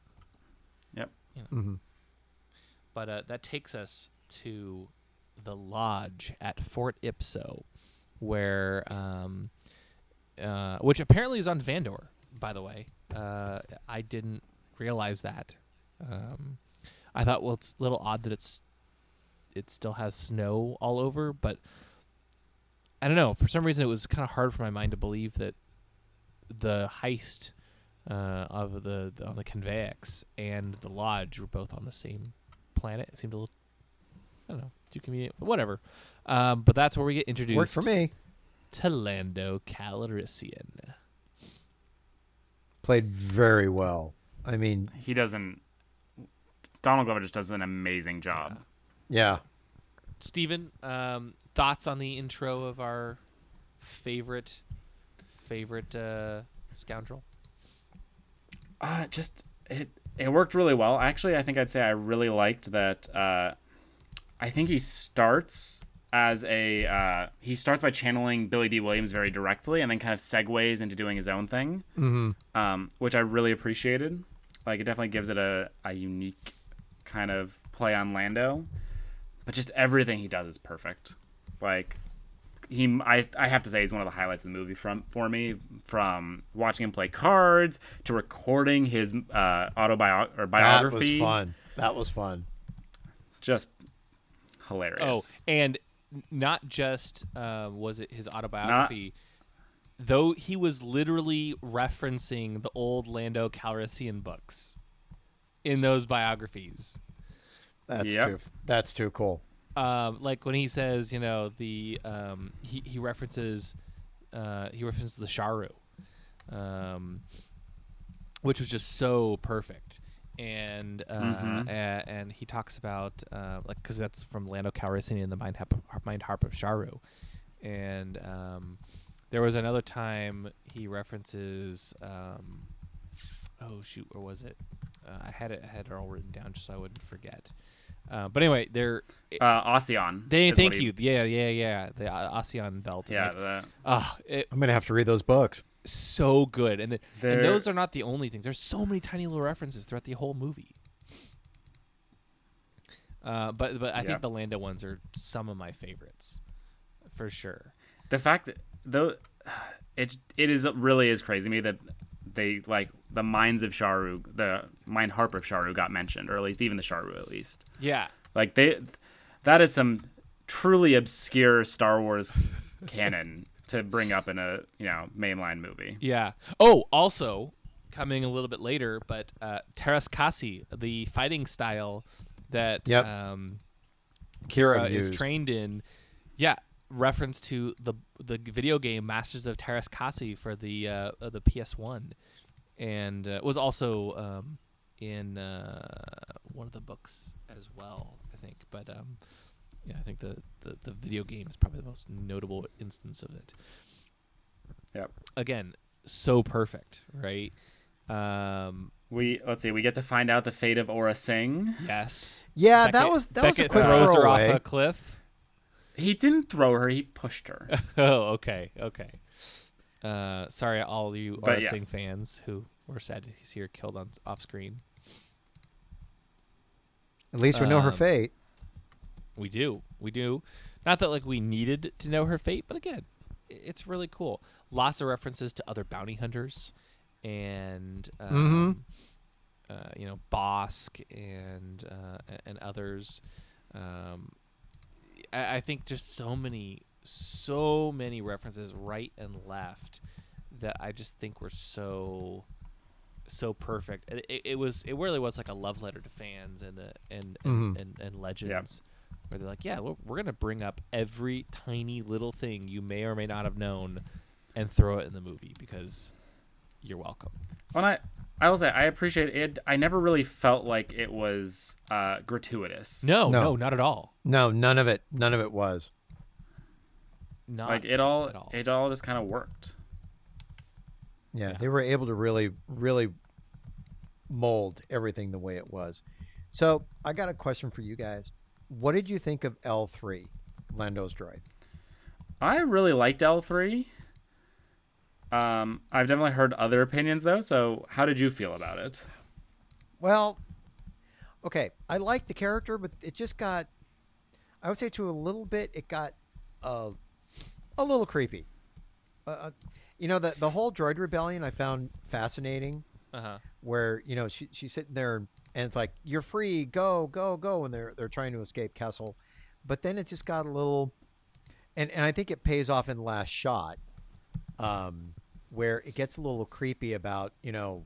Yep. Mhm. But uh, that takes us to the lodge at Fort Ipso, where um, uh, which apparently is on Vandor. By the way, uh, I didn't realize that. Um, I thought, well, it's a little odd that it's it still has snow all over, but I don't know. For some reason, it was kind of hard for my mind to believe that the heist uh, of the, the on the Conveyex and the lodge were both on the same planet. It seemed a little, I don't know, too convenient. But whatever. Um, but that's where we get introduced Worked for me. to Lando Calrissian. Played very well. I mean, he doesn't. Donald Glover just does an amazing job. yeah. Steven, um, thoughts on the intro of our favorite favorite uh, scoundrel? Uh, just it it worked really well. Actually, I think I'd say I really liked that. Uh, I think he starts as a uh, he starts by channeling Billy Dee Williams very directly, and then kind of segues into doing his own thing, hmm um, which I really appreciated. Like it definitely gives it a, a unique kind of play on Lando, but just everything he does is perfect. Like he I, I have to say he's one of the highlights of the movie from for me from watching him play cards to recording his uh autobiography or That was fun. That was fun. just hilarious. Oh, hilarious and not just uh, was it his autobiography, though he was literally referencing the old Lando Calrissian books in those biographies. That's Yep. too. That's too cool. Um, like when he says, you know, the um, he he references uh, he references the Sharu, um, which was just so perfect. and uh, Mhm. a- and he talks about uh, like because that's from Lando Calrissian the Mind Harp, Mind Harp of Sharu, and um, there was another time he references um, oh shoot where was it uh, I had it I had it all written down just so I wouldn't forget uh, but anyway they're Uh, Ocean. they thank what he- you yeah yeah yeah the uh, Oseon belt Yeah, like, the, ah, it, I'm gonna have to read those books. so good and, the, and those are not the only things there's so many tiny little references throughout the whole movie uh, but but I Yeah. think the Lando ones are some of my favorites for sure the fact that though it it is really is crazy to me that they like the minds of Sharu, the mind harp of Sharu got mentioned, or at least even the Sharu at least. yeah Like they, that is some truly obscure Star Wars canon to bring up in a you know mainline movie. yeah oh also coming a little bit later but uh, Teras Kasi the fighting style that Yep. um, Qi'ra uh, is trained in yeah reference to the the video game Masters of Teras Kasi for the uh, uh, the PS1 and uh, was also um, in uh, one of the books as well I think but um, yeah I think the, the the video game is probably the most notable instance of it Yep. again so perfect right um We let's see, we get to find out the fate of Aurra Sing. yes Yeah, that was that was a quick throws her off throwaway. a cliff He didn't throw her; he pushed her. oh, okay, okay. Uh, sorry, all you But Aurra yes. Fans who were sad to see her killed on off screen. At least we know her Um, fate. We do, we do. Not that like we needed to know her fate, but again, it's really cool. Lots of references to other bounty hunters, and um, uh, you know, Bossk and uh, and others. Um, I, I think just so many, so many references right and left that I just think were so so perfect. It, it, it was it really was like a love letter to fans and the and and, Mhm. and, and legends where they're like, yeah, we're, we're gonna bring up every tiny little thing you may or may not have known and throw it in the movie because you're welcome. When I, I will say, I appreciate it. I never really felt like it was uh, gratuitous. No, No. no, not at all. No, none of it. None of it was. Not like it all, at all. it all just kind of worked. Yeah, Yeah. they were able to really, really mold everything the way it was. So I got a question for you guys. What did you think of L three, Lando's droid? I really liked L three. Um, I've definitely heard other opinions though. So, how did you feel about it? Well, okay, I liked the character, but it just got, I would say, to a little bit, it got uh, a little creepy. Uh, Uh, you know, the the whole droid rebellion I found fascinating. uh-huh. where you know she, she's sitting there and it's like you're free go go go and they're they're trying to escape Kessel but then it just got a little and and i think it pays off in the last shot um where it gets a little creepy about you know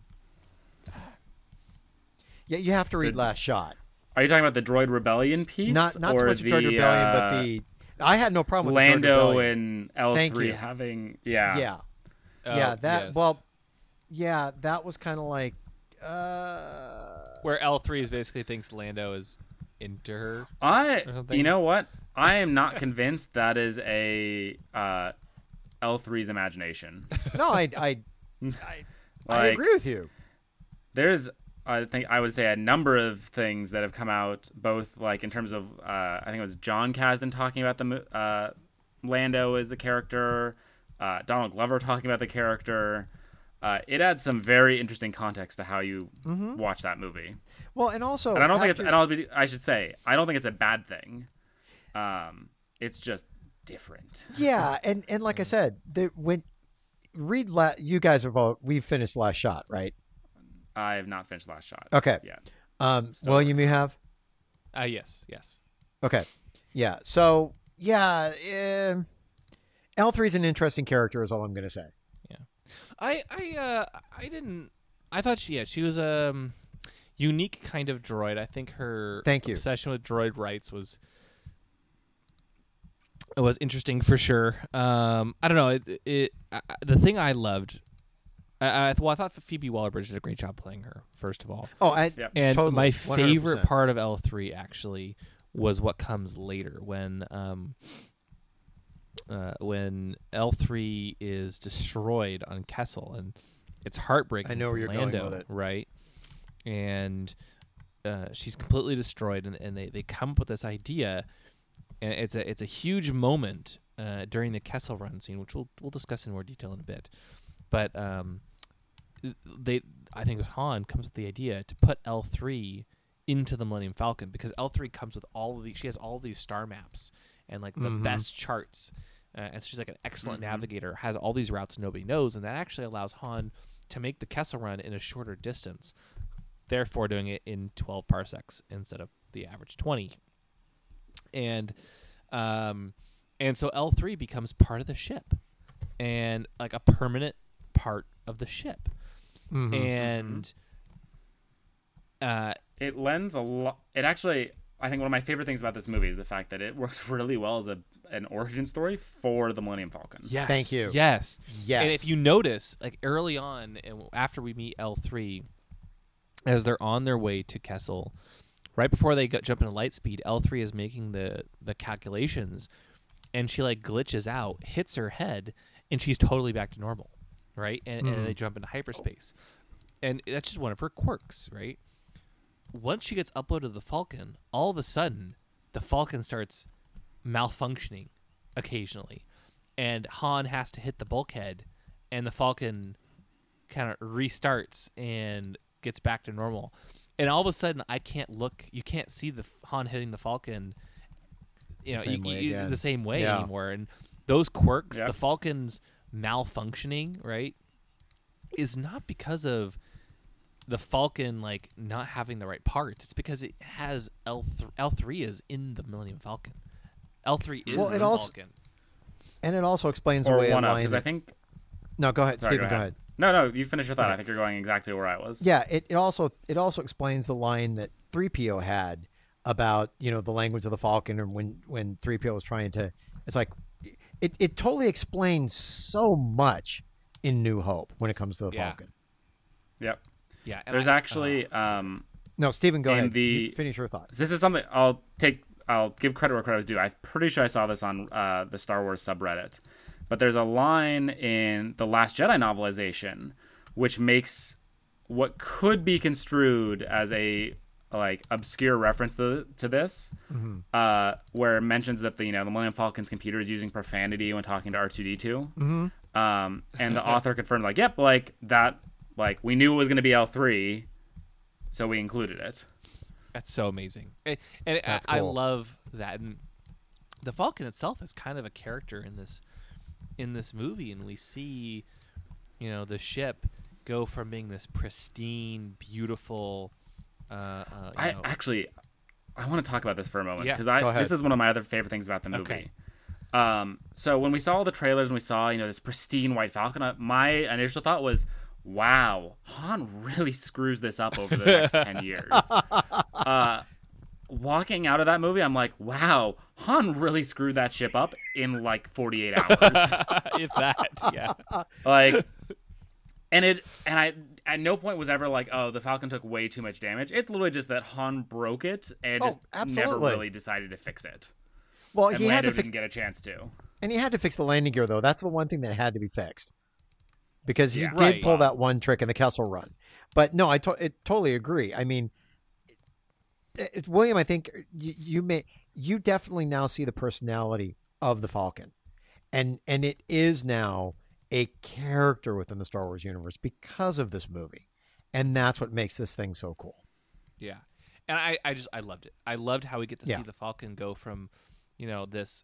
yeah you have to read The- last shot Are you talking about the Droid Rebellion piece? not not so much the, droid rebellion uh, but the i had no problem with the Droid Lando Rebellion. and L Thank three you. having yeah yeah Oh, yeah that yes. well yeah that was kind of like uh where L three is basically thinks Lando is into her. I or something. you know what? I am not convinced that is a uh, L3's imagination. no i i I Like, agree with you. There's I think I would say a number of things that have come out both like in terms of uh, I think it was John Kasdan talking about the uh, Lando as a character, uh, Donald Glover talking about the character. Uh, it adds some very interesting context to how you watch that movie. Well, and also, And I don't think it's. And I'll be, I should say I don't think it's a bad thing. Um, it's just different. yeah, and and like I said, the, when read la- you guys have all we've finished last shot, right? I have not finished last shot. Okay. Yeah. Um, Still William, you have Uh yes, yes. okay, yeah. So yeah, um L three is an interesting character, is all I'm going to say. Yeah. I I uh I didn't I thought she yeah, she was a um, unique kind of droid. I think her Thank you. obsession with droid rights was was interesting for sure. Um I don't know, it, it I, I- the thing I loved I, I, well, I thought Phoebe Waller-Bridge did a great job playing her. First of all, Oh, I Yep. and totally, my favorite 100%. part of L three actually was what comes later when um uh, when L three is destroyed on Kessel and it's heartbreaking. I know where you're going Lando, with it. right? And uh, she's completely destroyed, and, and they, they come up with this idea, and it's a it's a huge moment uh, during the Kessel Run scene, which we'll we'll discuss in more detail in a bit. But um, they I think it was Han comes with the idea to put L three into the Millennium Falcon because L three comes with all of these. She has all these star maps and like the Mhm. best charts, uh, and she's like an excellent navigator. Has all these routes nobody knows, and that actually allows Han to make the Kessel Run in a shorter distance. Therefore, doing it in twelve parsecs instead of the average twenty. And, um, and so L three becomes part of the ship, and like a permanent part of the ship Mhm. and uh, It lends a lot. It actually, I think one of my favorite things about this movie is the fact that it works really well as a an origin story for the Millennium Falcon. yes, Thank you. Yes, yes. And if you notice, like early on, and after we meet L three, as they're on their way to Kessel, right before they jump into light speed, L three is making the the calculations, and she like glitches out, hits her head, and she's totally back to normal, right? And, and they mm-hmm. jump into hyperspace, and that's just one of her quirks, right? Once she gets uploaded to the Falcon, all of a sudden, the Falcon starts malfunctioning occasionally, and Han has to hit the bulkhead, and the Falcon kind of restarts and gets back to normal. And all of a sudden, I can't look. You can't see the f- Han hitting the Falcon. You know, same you- way you- the same way Yeah. anymore. And those quirks, Yep. the Falcon's malfunctioning, right, is not because of the Falcon like not having the right parts. It's because it has L three. L three is in the Millennium Falcon. L three is Well, it the also- Falcon. and it also explains the Or way one a of because I think. no, go ahead, Sorry, Stephen. Go ahead. No, no, you finish your thought. I think you're going exactly where I was. Yeah, it, it also it also explains the line that three PO had about you know the language of the Falcon and when when three PO was trying to it's like it it totally explains so much in New Hope when it comes to the Yeah. Falcon. Yep. Yeah, There's I- actually oh, um, No, Stephen, go ahead. the- You finish your thought. this is something I'll take. I'll give credit where credit is due. I'm pretty sure I saw this on uh, the Star Wars subreddit, but there's a line in the Last Jedi novelization which makes what could be construed as a like obscure reference to, to this, uh, where it mentions that the you know the Millennium Falcon's computer is using profanity when talking to R two D two, um, and the author confirmed like, yep, like that, like we knew it was going to be L three, so we included it. That's so amazing, and, and I- That's I, cool. love that. And the Falcon itself is kind of a character in this in this movie, and we see, you know, the ship go from being this pristine, beautiful. Uh, uh, you I know, actually, I want to talk about this for a moment Yeah, because I go ahead. this is one of my other favorite things about the movie. Okay. Um, so when we saw all the trailers and we saw you know this pristine white Falcon, uh, my initial thought was, "Wow, Han really screws this up over the next ten years." Walking out of that movie, I'm like, "Wow, Han really screwed that ship up in like 48 hours." if that, yeah, like and it and i at no point was ever like oh the falcon took way too much damage it's literally just that han broke it and Oh, just never really decided to fix it Well, and he had to fix didn't get a chance to and he had to fix the landing gear though. That's the one thing that had to be fixed because he Yeah. did Right. pull that one trick in the Kessel Run. But no, I to- it, totally agree. I mean, it, it- Eh, William, I think you, you may you definitely now see the personality of the Falcon, and and it is now a character within the Star Wars universe because of this movie, and that's what makes this thing so cool. yeah. And I, I just, I loved it. I loved how we get to Yeah. see the Falcon go from, you know, this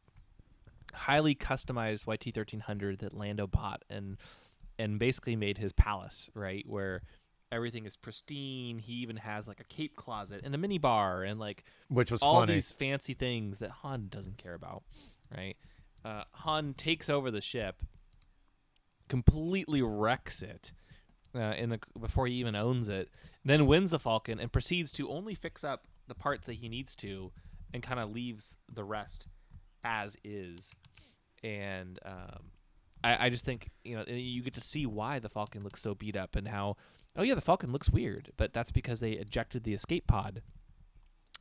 highly customized YT thirteen hundred that Lando bought and and basically made his palace, right? Where everything is pristine. He even has like a cape closet and a mini bar and like Which was all funny. these fancy things that Han doesn't care about, right? Uh, Han takes over the ship, completely wrecks it uh, in the before he even owns it, then wins the Falcon and proceeds to only fix up the parts that he needs to, and kind of leaves the rest as is. And um, I, I just think you know you get to see why the Falcon looks so beat up and how oh yeah the Falcon looks weird, but that's because they ejected the escape pod.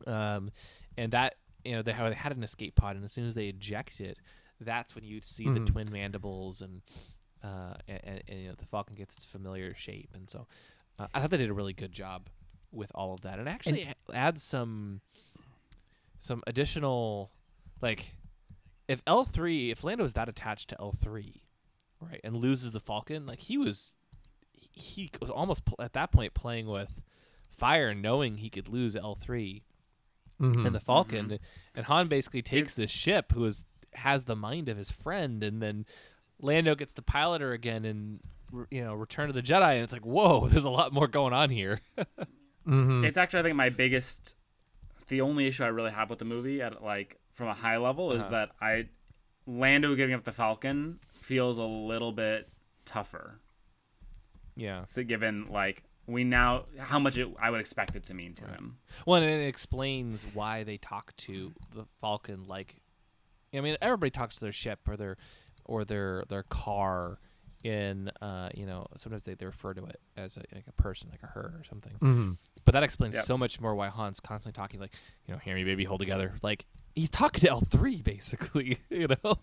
Um, and that you know they how they had an escape pod, and as soon as they eject it, that's when you see the twin mandibles and uh and, and, and, you know the Falcon gets its familiar shape, and so uh, I thought they did a really good job with all of that, and actually a- adds some some additional like if L three if Lando is that attached to L three, right, and loses the Falcon, like he was he was almost pl- at that point playing with fire, knowing he could lose L 3 Mhm. and the Falcon, mm-hmm. and Han basically takes this ship, who is has the mind of his friend, and then Lando gets to pilot her again, and you know, Return of the Jedi, and it's like, whoa, there's a lot more going on here. Mm-hmm. It's actually I think my biggest, the only issue I really have with the movie at like from a high level is uh-huh. that I, Lando giving up the Falcon feels a little bit tougher. Yeah. So given like we now how much it, I would expect it to mean to him. Well, and it explains why they talk to the Falcon like I mean, everybody talks to their ship or their or their their car in uh, you know, sometimes they, they refer to it as a, like a person, like a her or something. Mm-hmm. But that explains Yep. so much more why Han's constantly talking like, you know, hear me baby, hold together. Like he's talking to L three basically, you know?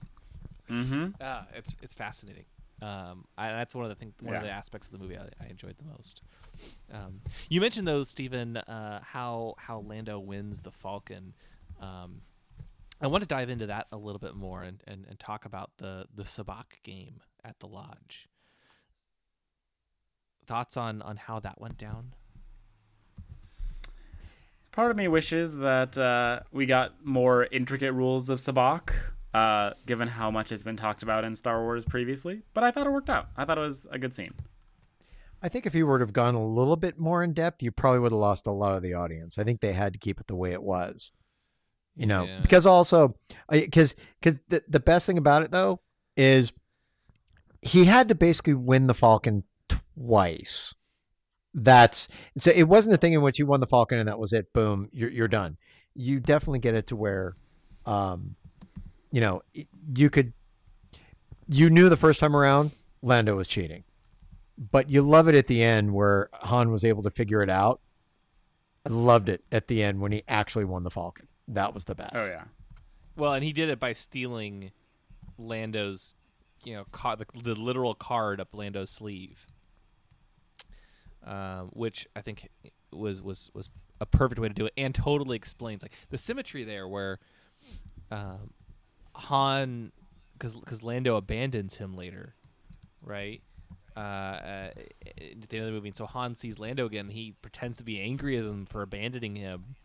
Mm-hmm. Ah, it's it's fascinating. Um, and that's one of the things, one of the aspects of the movie I, I enjoyed the most. Um, you mentioned though, Stephen, uh, how how Lando wins the Falcon. Um, I want to dive into that a little bit more and, and, and talk about the the Sabacc game at the lodge. Thoughts on on how that went down? Part of me wishes that uh, we got more intricate rules of Sabacc, uh, given how much it's been talked about in Star Wars previously. But I thought it worked out. I thought it was a good scene. I think if you would have gone a little bit more in depth, you probably would have lost a lot of the audience. I think they had to keep it the way it was. You know, Yeah. because also, because because the the best thing about it though is he had to basically win the Falcon twice. That's so it wasn't a thing in which you won the Falcon and that was it. Boom, you're you're done. You definitely get it to where, um, you know, you could. You knew the first time around Lando was cheating but you love it at the end where Han was able to figure it out. I loved it at the end when he actually won the Falcon. That was the best. Oh yeah. Well, and he did it by stealing Lando's, you know, the, the literal card up Lando's sleeve, um, which I think was was was a perfect way to do it, and totally explains like the symmetry there, where um, Han, because because Lando abandons him later, right? Uh, uh, at the end of the movie, and so Han sees Lando again. He pretends to be angry at him for abandoning him,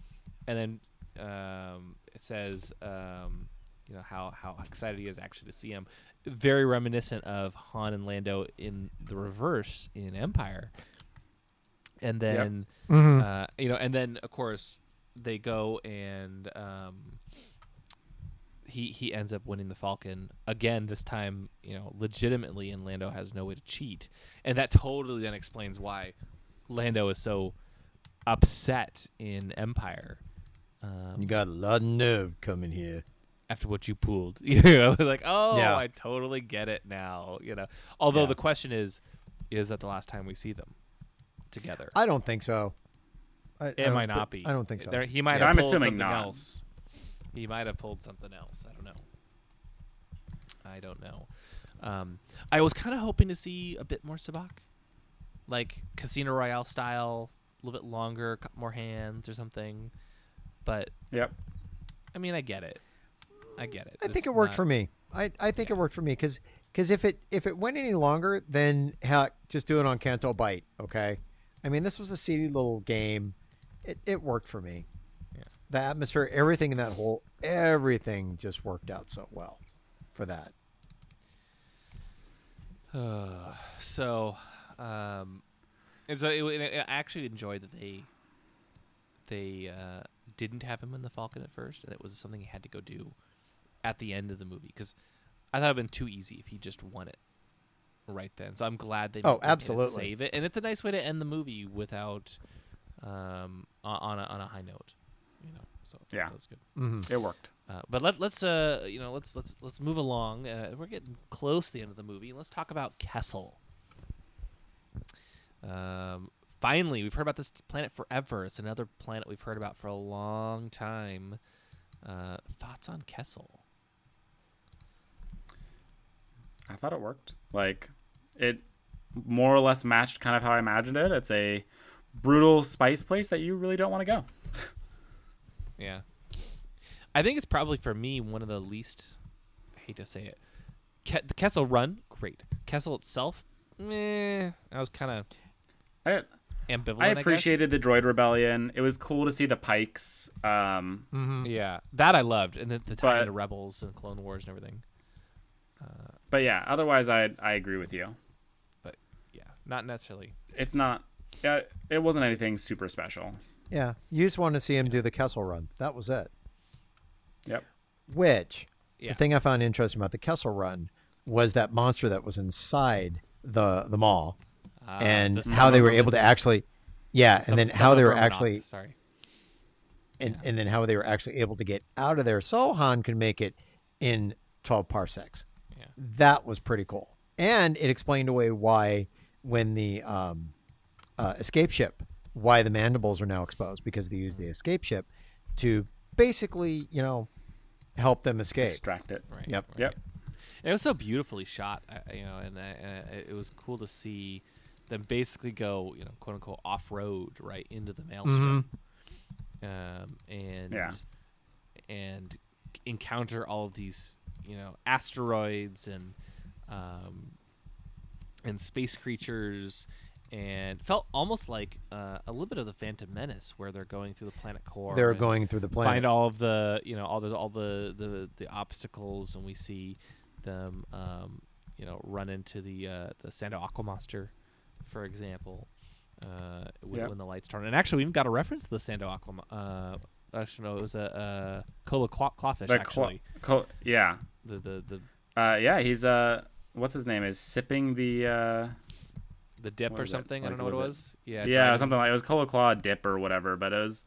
and then um, it says, um, you know, how how excited he is actually to see him. Very reminiscent of Han and Lando in the reverse in Empire. And then, uh, you know, and then of course they go and um, he he ends up winning the Falcon again. This time, you know, legitimately, and Lando has no way to cheat, and that totally then explains why Lando is so upset in Empire. Um, You got a lot of nerve coming here. after what you pulled. You know, like, oh, Yeah. I totally get it now. You know, although Yeah. the question is, is that the last time we see them together? I don't think so. I, I it don't might not be. I don't think so. There, he might Yeah, have I'm pulled assuming something not. else. He might have pulled something else. I don't know. I don't know. Um, I was kind of hoping to see a bit more Sabacc, like Casino Royale style, a little bit longer, cut more hands or something. But Yep. I mean, I get it. I get it. I This think it worked not- for me. I, I think it worked for me because if it if it went any longer, then heck, just do it on Canto Bight. Okay, I mean this was a seedy little game. It it worked for me. The atmosphere, everything in that whole everything just worked out so well for that. so, um, and so it, it, I actually enjoyed that they they uh, didn't have him in the Falcon at first, and it was something he had to go do at the end of the movie because I thought it'd been too easy if he just won it right then. So I'm glad they Oh, made- they made it absolutely. save it, and it's a nice way to end the movie without um, on on a, on a high note. So Yeah. that was good. It worked. Uh, but let, let's uh you know let's let's let's move along. Uh, we're getting close to the end of the movie. Let's talk about Kessel. Um, finally, we've heard about this planet forever. It's another planet we've heard about for a long time. Uh, thoughts on Kessel? I thought it worked. Like it more or less matched kind of how I imagined it. It's a brutal spice place that you really don't want to go. Yeah. I think it's probably for me one of the least. I hate to say it. Ke- the Kessel Run, great. Kessel itself, meh. I was kind of I ambivalent. I appreciated the droid rebellion. It was cool to see the pikes. Um, Mm-hmm. Yeah, that I loved, and the, the tie into Rebels and Clone Wars and everything. but yeah, otherwise I I agree with you. But yeah, not necessarily. It's not. Yeah, it wasn't anything super special. Yeah, you just wanted to see him do the Kessel Run. That was it. Yep. Which Yeah. the thing I found interesting about the Kessel Run was that monster that was inside the the Maw, Uh, and the how they were able to actually, yeah, son- and then how they were Verminoth, actually, sorry. and, and then how they were actually able to get out of there. So Han could make it in twelve parsecs. Yeah. That was pretty cool, and it explained away why when the um, uh, escape ship, why the mandibles are now exposed because they use the mm-hmm. escape ship to basically, you know, help them escape. Distract it. Right. Yep. Yep. It was so beautifully shot, I- I- you know, and, and it was cool to see them basically go, you know, quote unquote off road right into the maelstrom, mm-hmm. um, and Yeah. and encounter all of these, you know, asteroids and um, and space creatures. And felt almost like uh, a little bit of the Phantom Menace, where they're going through the planet core. They're going through the planet. find all of the you know all the all the the, the obstacles and we see them um, you know run into the uh, the Sando Aqua Monster for example uh, when, Yep. when the lights turn and actually we even got a reference to the Sando Aquama uh, actually no it was a, a Kola claw- clawfish The actually cl- cl- yeah. the the the Uh, yeah. He's uh, what's his name? Is sipping the uh, the dip or it? something I don't know what it was was yeah yeah, something like it was cola claw dip or whatever. But it was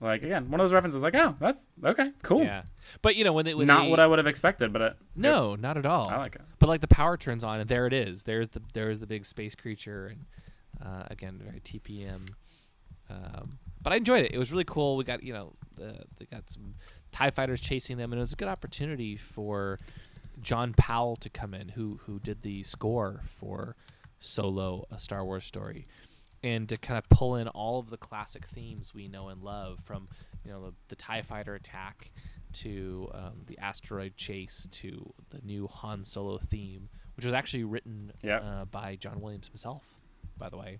like again one of those references. Like oh, that's okay, cool. yeah but you know when they when Not they, what I would have expected, but it, no not at all I like it. But like the power turns on, and there it is. There's the there's the big space creature, and uh, again very TPM. Um, but I enjoyed it. It was really cool. We got you know the they got some Tie fighters chasing them, and it was a good opportunity for John Powell to come in, who who did the score for Solo, a Star Wars story, and to kind of pull in all of the classic themes we know and love from you know the, the Tie fighter attack to um, the asteroid chase to the new Han Solo theme, which was actually written Yep. uh, by John Williams himself, by the way.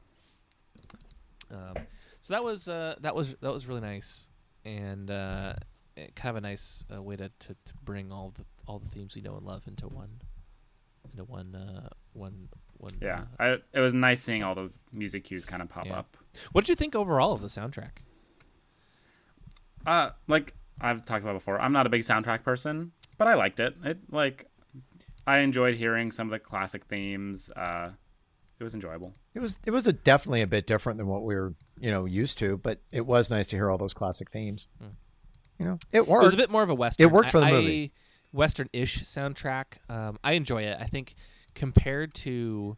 Um, so that was uh, that was that was really nice, and uh, eh, kind of a nice uh, way to, to, to bring all the all the themes we know and love into one into one uh, one one. Yeah, Uh, I, it was nice seeing all those music cues kind of pop Yeah. up. what did you think overall of the soundtrack? Uh, like I've talked about before, I'm not a big soundtrack person, but I liked it. It like I enjoyed hearing some of the classic themes. Uh, it was enjoyable. It was it was a, definitely a bit different than what we were you know used to, but it was nice to hear all those classic themes. You know, it It was a bit more of a western. It worked for the I- movie. I- Western-ish soundtrack. Um, I enjoy it. I think compared to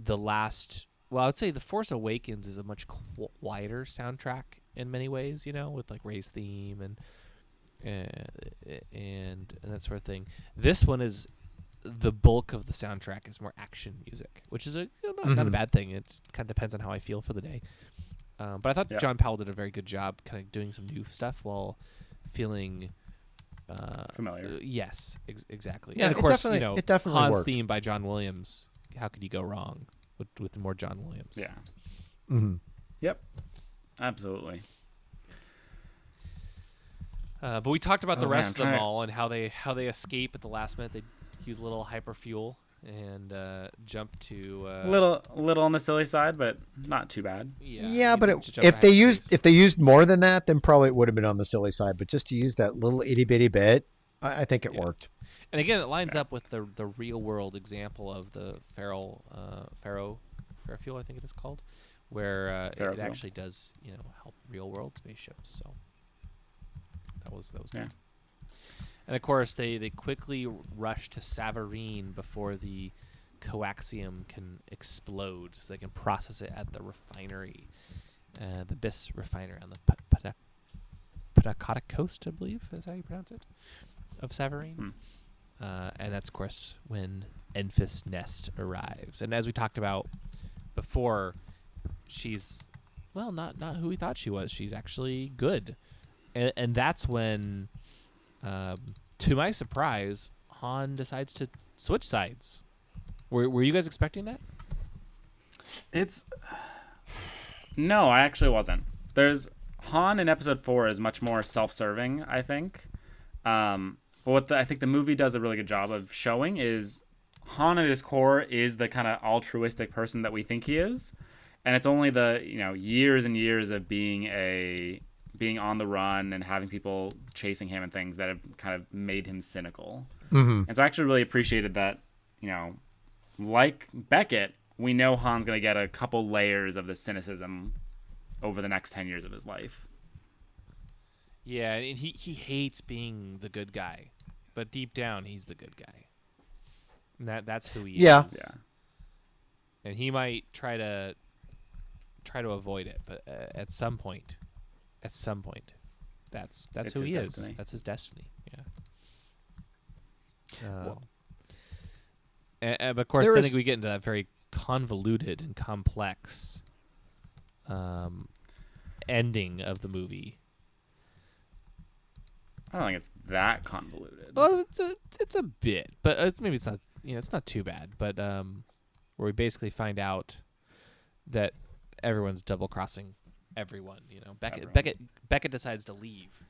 the last, well, I would say the Force Awakens is a much qu- quieter soundtrack in many ways. You know, with like Rey's theme and uh, and and that sort of thing. This one is the bulk of the soundtrack is more action music, which is a you know, not, not a Mhm. bad thing. It kind of depends on how I feel for the day. Um, but I thought Yeah. John Powell did a very good job, kind of doing some new stuff while feeling uh, Familiar. uh, yes, ex- exactly. Yeah, and of course, definitely- you know, it definitely Hans worked. theme by John Williams. How could you go wrong with with more John Williams? Yeah. Mm-hmm. Yep. Absolutely. Uh, but we talked about the Oh, man, rest of them all and how they how they escape at the last minute. They use a little hyperfuel and uh, jump to uh, A little, little on the silly side, but not too bad. Yeah, Yeah, but it it, to jump if they used hyperspace. if they used more than that, then probably it would have been on the silly side. But just to use that little itty bitty bit, I, I think it Yeah. worked. And again, it lines up with the the real world example of the feral uh, Pharaoh fuel, I think it is called, where uh, it, it actually does you know help real world spaceships. So That was that was Yeah. good. And of course, they they quickly rush to Savareen before the coaxium can explode, so they can process it at the refinery, uh, the BIS refinery on the P- coast, I believe is how you pronounce it, of Savareen. Hmm. Uh, and that's of course when Enfys Nest arrives. And as we talked about before, she's well, not not who we thought she was. She's actually good, and, and that's when, um, to my surprise, Han decides to switch sides. Were Were you guys expecting that? It's no, I actually wasn't. There's Han in episode four is much more self-serving, I think. Um, but what the, I think the movie does a really good job of showing is Han at his core is the kind of altruistic person that we think he is, and it's only the you know years and years of being a being on the run and having people chasing him and things that have kind of made him cynical. Mm-hmm. And so I actually really appreciated that, you know, like Beckett, we know Han's going to get a couple layers of the cynicism over the next 10 years of his life. Yeah, and he he hates being the good guy, but deep down he's the good guy. And that that's who he Yeah. is. Yeah. And he might try to try to avoid it, but uh, at some point, at some point, that's that's It's who he destiny. is. That's his destiny. Yeah. Um, Well- and, and of course, I think we get into that very convoluted and complex um, ending of the movie. I don't think it's that convoluted. Well, it's a it's a bit, but it's maybe it's not you know it's not too bad. But um, where we basically find out that everyone's double crossing everyone. You know, Beckett Everyone. Beckett Beckett decides to leave,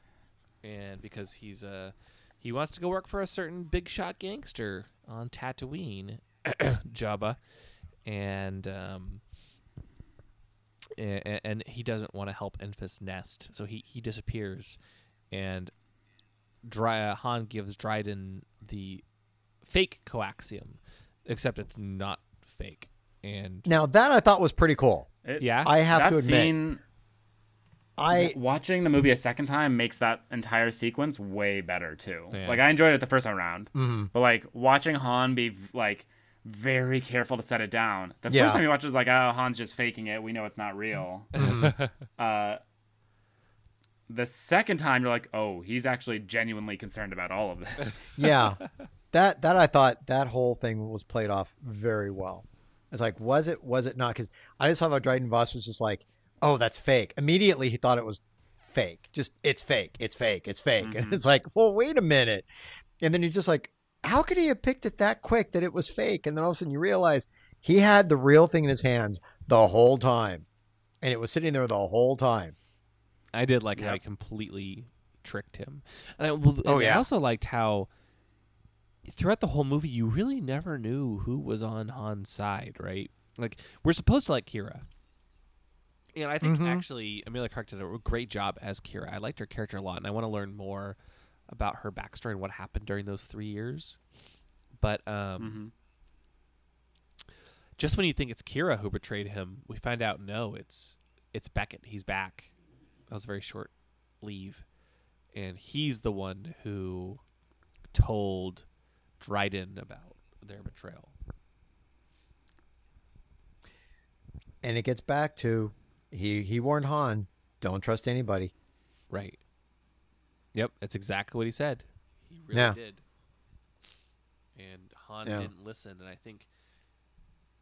and because he's uh he wants to go work for a certain big shot gangster on Tatooine, Jabba, and um. And, and he doesn't want to help Enfys Nest, so he, he disappears, and Dry, uh, Han gives Dryden the fake coaxium, except it's not fake. And Now that I thought was pretty cool. It- yeah, I have that to admit, scene, I watching the movie a second time makes that entire sequence way better too. Yeah. Like I enjoyed it the first time around, Mhm. but like watching Han be like very careful to set it down. The Yeah. first time you watch it, it's like, oh, Han's just faking it. We know it's not real. uh, the second time, you're like, oh, he's actually genuinely concerned about all of this. yeah, that that I thought that whole thing was played off very well. It's like, was it? Was it not? Because I just thought about Dryden Voss was just like, oh, that's fake. Immediately he thought it was fake. Just it's fake. It's fake. It's fake. And mm-hmm. it's like, well, wait a minute. And then you're just like, how could he have picked it that quick that it was fake? And then all of a sudden you realize he had the real thing in his hands the whole time, and it was sitting there the whole time. I did like how he completely tricked him. And I, well, Oh, and I also liked how throughout the whole movie you really never knew who was on Han's side, right? Like we're supposed to like Qi'ra. And I think Mhm. actually Emilia Clarke did a great job as Qi'ra. I liked her character a lot, and I want to learn more about her backstory and what happened during those three years. But um, Mhm. just when you think it's Qi'ra who betrayed him, we find out no, it's it's Beckett. He's back. That was a very short leave, and he's the one who told Dryden about their betrayal. And it gets back to he he warned Han, don't trust anybody. Right. Yep, that's exactly what he said. He really Yeah. did. And Han Yeah. didn't listen, and I think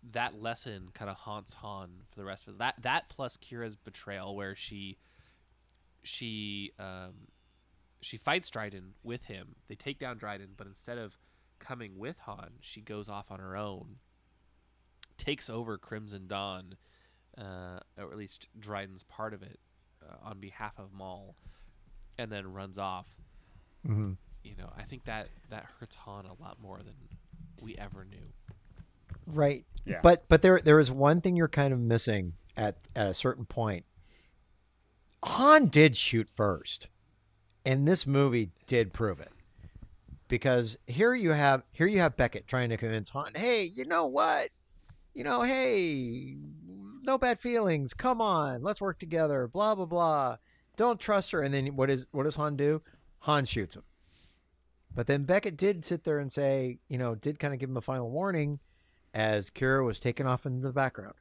that lesson kind of haunts Han for the rest of his that that plus Qi'ra's betrayal where she she um she fights Dryden with him. They take down Dryden, but instead of coming with Han, she goes off on her own, takes over Crimson Dawn, uh, or at least Dryden's part of it, uh, on behalf of Maul, and then runs off. Mm-hmm. You know, I think that that hurts Han a lot more than we ever knew. Right. Yeah. But but there there is one thing you're kind of missing at at a certain point. Han did shoot first. And this movie did prove it. Because here you have here you have Beckett trying to convince Han, "Hey, you know what? You know, hey, no bad feelings. Come on, let's work together. Blah blah blah. Don't trust her." And then what is what does Han do? Han shoots him. But then Beckett did sit there and say, you know, did kind of give him a final warning as Qi'ra was taken off into the background.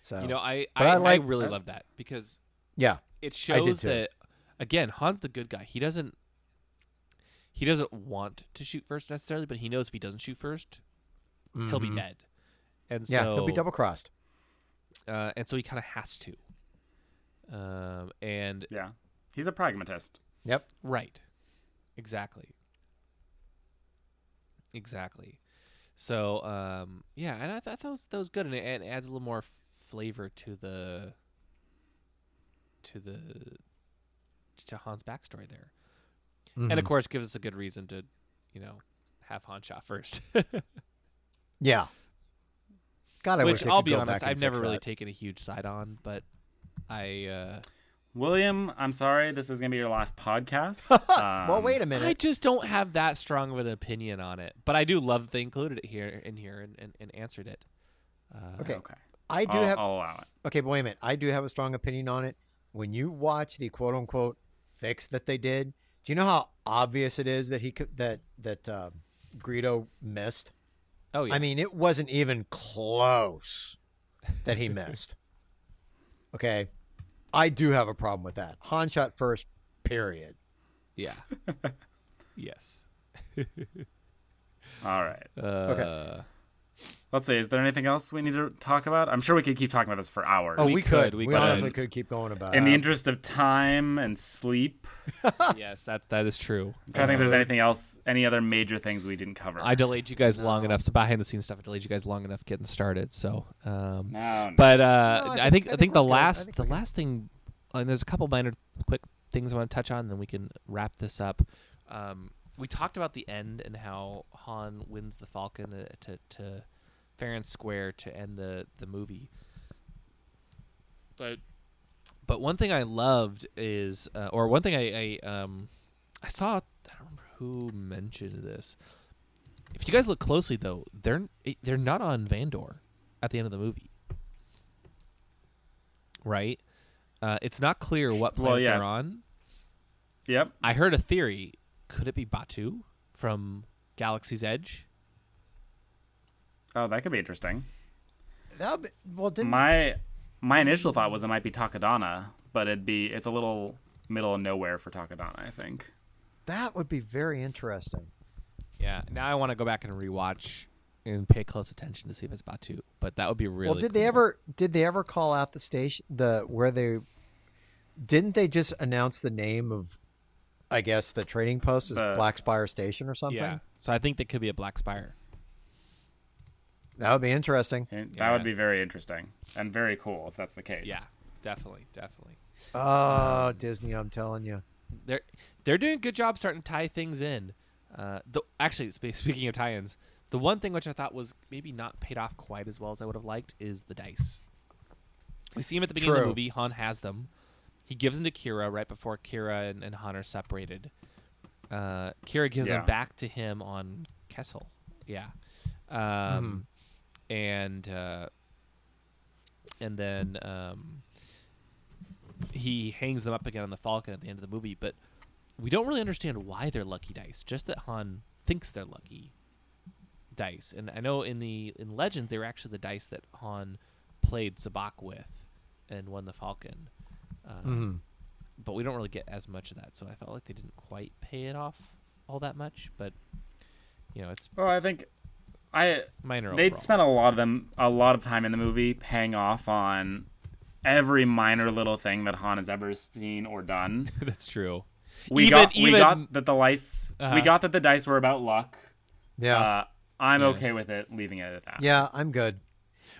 So You know, I I, I I, really love that because yeah, it shows that again Han's the good guy. He doesn't he doesn't want to shoot first necessarily, but he knows if he doesn't shoot 1st he he'll be Mhm. dead. And yeah, so he'll be double crossed. uh, and so he kind of has to. Um, and Yeah. He's a pragmatist. Yep. right, exactly, exactly. So um, yeah, and I thought that was that was good, and it, it adds a little more flavor to the to the to Han's backstory there, and Mm-hmm. of course gives us a good reason to, you know, have Han shot first. Yeah. God, I Which they I'll be honest, I've never really that. taken a huge side on, but I uh, William, I'm sorry, this is gonna be your last podcast. well, Um, wait a minute. I just don't have that strong of an opinion on it, but I do love that they included it here in here and, and, and answered it. Uh, Okay. Okay. I do I'll, have I'll allow it. Okay, but wait a minute. I do have a strong opinion on it. When you watch the quote unquote fix that they did, do you know how obvious it is that he could that that uh, Greedo missed? Oh yeah. I mean, it wasn't even close that he missed. okay, I do have a problem with that. Han shot first. Period. yeah. yes. All right. Uh, Let's see. Is there anything else we need to talk about? I'm sure we could keep talking about this for hours. Oh, We we, could, could. we We, could. honestly could keep going about. In it. the interest of time and sleep, yes, that that is true. I'm trying to think if there's anything else, any other major things we didn't cover. I delayed you guys long enough. So behind the scenes stuff, I delayed you guys long enough getting started. So, um, no, no. but uh, No, I I, think- think, I I think think the good. Last think the good. last thing, and there's a couple minor quick things I want to touch on, and then we can wrap this up. Um, we talked about the end and how Han wins the Falcon uh, to to fair and square to end the the movie. But but one thing I loved is, uh, or one thing I, I um I saw. I don't remember who mentioned this. If you guys look closely, though, they're they're not on Vandor at the end of the movie, right? Uh, it's not clear what Well, planet yeah, they're on. Yep. I heard a theory. Could it be Batuu from Galaxy's Edge? Oh, that could be interesting. That'd be- well, didn't My my initial thought was it might be Takodana, but it'd be it's a little middle of nowhere for Takodana. I think. that would be very interesting. Yeah. Now I want to go back and rewatch and pay close attention to see if it's Batuu. But that would be really. well, did they ever did they ever call out the station the where they didn't they just announce the name of I guess the trading post is The- Black Spire Station or something? Yeah. So I think that could be a Black Spire. That would be interesting. And That Yeah. would be very interesting and very cool if that's the case. Yeah. Definitely. Definitely. Oh, Disney, I'm telling you. they're they're doing a good job starting to tie things in. Uh, the, actually, speaking of tie-ins, the one thing which I thought was maybe not paid off quite as well as I would have liked is the dice. We see him at the beginning of the movie. Han has them. He gives them to Qi'ra right before Qi'ra and, and Han are separated. Uh, Qi'ra gives Yeah. them back to him on Kessel. Yeah. Um, And uh, and then um, he hangs them up again on the Falcon at the end of the movie, but we don't really understand why they're lucky dice. Just that Han thinks they're lucky dice, and I know in the in Legends they were actually the dice that Han played Sabacc with and won the Falcon. Um, Mhm. But we don't really get as much of that, so I felt like they didn't quite pay it off all that much. But you know, it's Well, I think I minor. they overall. spent a lot of them a lot of time in the movie paying off on every minor little thing that Han has ever seen or done. That's true. We Even- got we even- got that the dice Uh-huh. we got that the dice were about luck. Yeah. Uh, I'm Yeah. okay with it, leaving it at that. yeah, I'm good.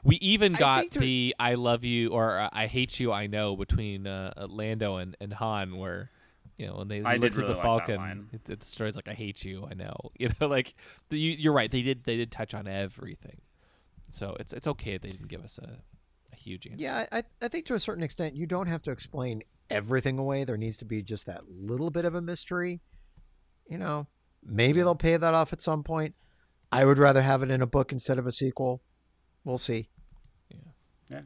We even got think there- the "I love you" or uh, "I hate you." I know between uh, uh, Lando and, and Han, where you know when they I he looks at really the like Falcon, line. it, it, the story's like "I hate you." I know, you know, like the, you, you're right. They did they did touch on everything, so it's it's okay they didn't give us a, a huge answer. Yeah, I, I think to a certain extent, you don't have to explain everything away. There needs to be just that little bit of a mystery. You know, maybe they'll pay that off at some point. I would rather have it in a book instead of a sequel. We'll see. Yeah.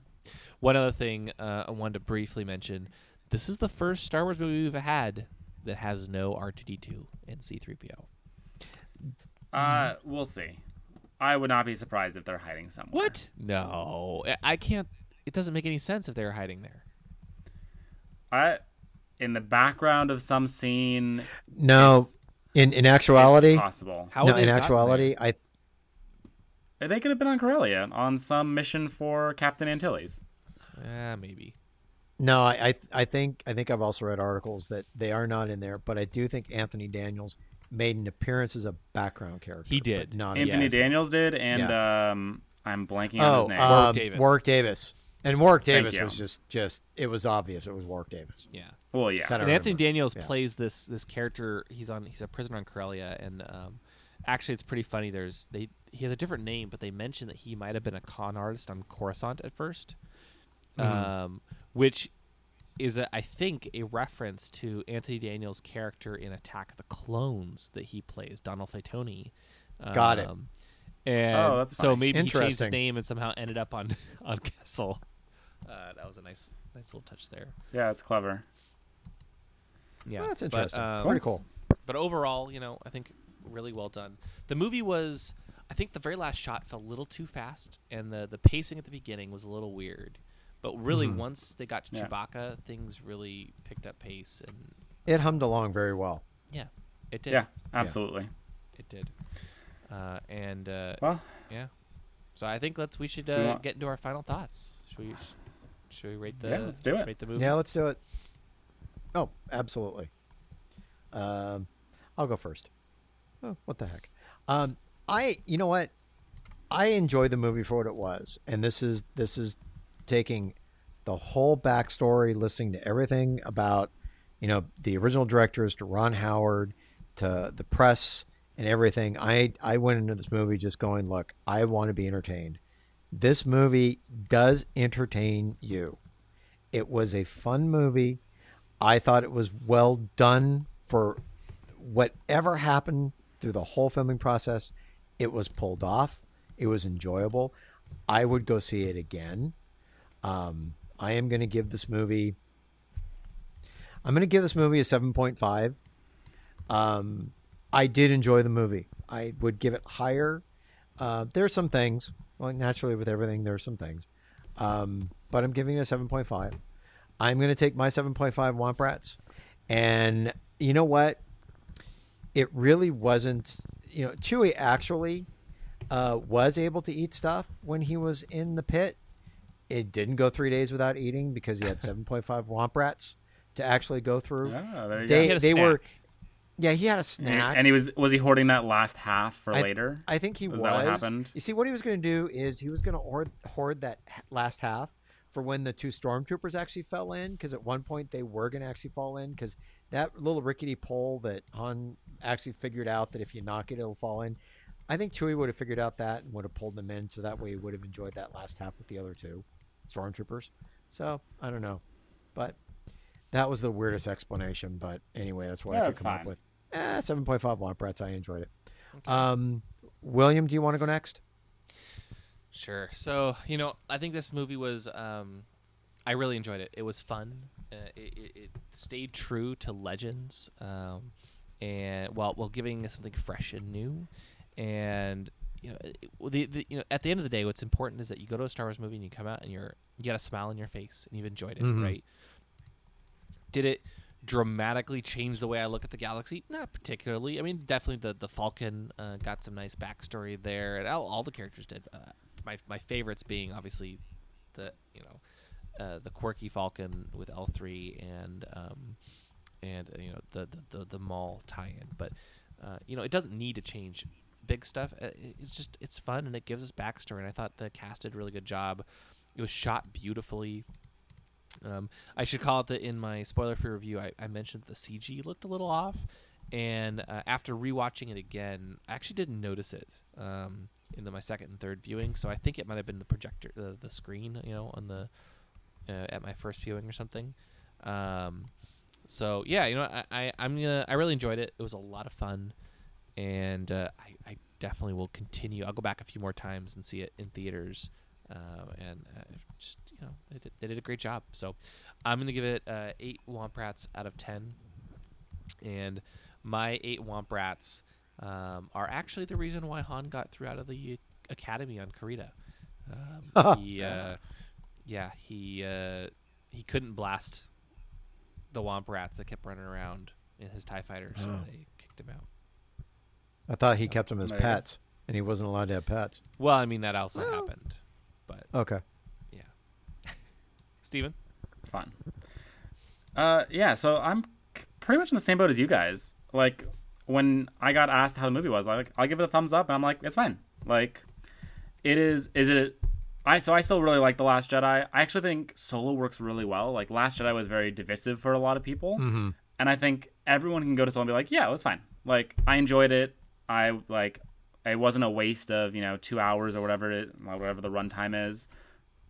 One other thing uh, I wanted to briefly mention: this is the first Star Wars movie we've had that has no R2D2 and C3PO. Uh, we'll see. I would not be surprised if they're hiding somewhere. What? No, I- I can't. It doesn't make any sense if they're hiding there. I, in the background of some scene, No, in in actuality, it's possible. How no, would they in have gotten actuality, I They could have been on Corellia on some mission for Captain Antilles. there? Ah, maybe. No, I, I I think I think I've also read articles that they are not in there, but I do think Anthony Daniels made an appearance as a background character. He did. not Anthony Yes. Daniels did, and um, I'm blanking on Oh, his name. um, Warwick Davis. Warwick Davis. And Warwick Thank Davis was just just it was obvious it was Warwick Davis. Yeah. well, yeah. That I And Anthony remember. Daniels Yeah. plays this this character. He's on. He's a prisoner on Corellia, and um, actually, it's pretty funny. There's they. He has a different name, but they mention that he might have been a con artist on Coruscant at 1st um, which is a, I think a reference to Anthony Daniels' character in Attack of the Clones that he plays, Dannl Faytonni. Got it. Um, And Oh, that's so funny. maybe he changed his name and somehow ended up on on Kessel. Uh, that was a nice nice little touch there. yeah, it's clever. Yeah, Oh, that's but, interesting. um, Pretty cool. but overall, you know, I think really well done. The movie was, I think, the very last shot felt a little too fast, and the the pacing at the beginning was a little weird. But really, Mm-hmm. once they got to Yeah. Chewbacca, things really picked up pace, and It hummed along very well. yeah, it did. Yeah, absolutely. it did. Uh, and uh, Well, yeah, so I think let's we should uh, want- get into our final thoughts. Should we? Should we rate the? Yeah, let's do it. Rate the movie. Yeah, let's do it. Oh, absolutely. Um, I'll go first. Oh, what the heck? Um, I, you know what? I enjoyed the movie for what it was, and this is this is taking the whole backstory, listening to everything about, you know, the original directors to Ron Howard, to the press and everything. I I went into this movie just going, look, I want to be entertained. This movie does entertain you. It was a fun movie. I thought it was well done for whatever happened through the whole filming process. It was pulled off. It was enjoyable. I would go see it again. Um, I am going to give this movie. I'm going to give this movie a 7.5. Um, I did enjoy the movie. I would give it higher. Uh, there are some things, well, naturally with everything, there are some things, um, but I'm giving it a 7.5. I'm going to take my 7.5 Womp Rats, and you know what? It really wasn't. You know, Chewie actually uh, was able to eat stuff when he was in the pit. It didn't go three days without eating because he had 7.5 Womp Rats to actually go through. yeah, there you they He had a they were, yeah, he had a snack. And he was was he hoarding that last half for I- later? I think he Was was. that what happened? You see, what he was going to do is he was going to hoard, hoard that last half for when the two stormtroopers actually fell in, because at one point they were going to actually fall in, because that little rickety pole that Han actually figured out that if you knock it, it'll fall in. I think Chewie would have figured out that and would have pulled them in, so that way he would have enjoyed that last half with the other two stormtroopers. So I don't know, but that was the weirdest explanation. But anyway, that's what Yeah, I that's could come fine. up with. Eh, seven point five Womp Rats. I enjoyed it. Um, William, do you want to go next? Sure. So you know, I think this movie was. Um, I really enjoyed it. It was fun. Uh, it, it, it stayed true to Legends, um, and while while giving us something fresh and new, and you know, the, the you know at the end of the day, what's important is that you go to a Star Wars movie and you come out and you're you got a smile on your face and you've enjoyed it, Mhm. right? Did it dramatically change the way I look at the galaxy? Not particularly. I mean, definitely the the Falcon uh, got some nice backstory there, and all, all the characters did. Uh, my my favorites being obviously the you know uh, the quirky Falcon with L three and um, and uh, you know the the the, the Maul tie-in, but uh, you know it doesn't need to change big stuff. Uh, It's just it's fun and it gives us backstory. And I thought the cast did a really good job. It was shot beautifully. Um, I should call it that in my spoiler-free review, I, I mentioned the CG looked a little off, and uh, after rewatching it again, I actually didn't notice it um, in the, my second and third viewing. So I think it might have been the projector, the, the screen, you know, on the uh, at my first viewing or something. Um, so yeah, you know, I, I I'm gonna I really enjoyed it. It was a lot of fun, and uh, I I definitely will continue. I'll go back a few more times and see it in theaters um, and uh, just you know they did, they did a great job. So I'm gonna give it uh, eight Womp Rats out of ten, and my eight Womp Rats um, are actually the reason why Han got through out of the academy on Carida. Um, he, uh, yeah, he uh, he couldn't blast the Womp Rats that kept running around in his Tie Fighter, so Oh. they kicked him out. I thought he kept them as There pets, and he wasn't allowed to have pets. Well, I mean that also happened, but Okay. yeah. Steven? Fun. Uh, yeah. So I'm c- pretty much in the same boat as you guys. Like when I got asked how the movie was, I like I'll give it a thumbs up, and I'm like, it's fine. Like it is. Is it? I so I still really like the Last Jedi. I actually think Solo works really well. Like Last Jedi was very divisive for a lot of people, Mm-hmm. and I think everyone can go to Solo and be like, yeah, it was fine. Like I enjoyed it. I like. It wasn't a waste of you know two hours or whatever it whatever the runtime is.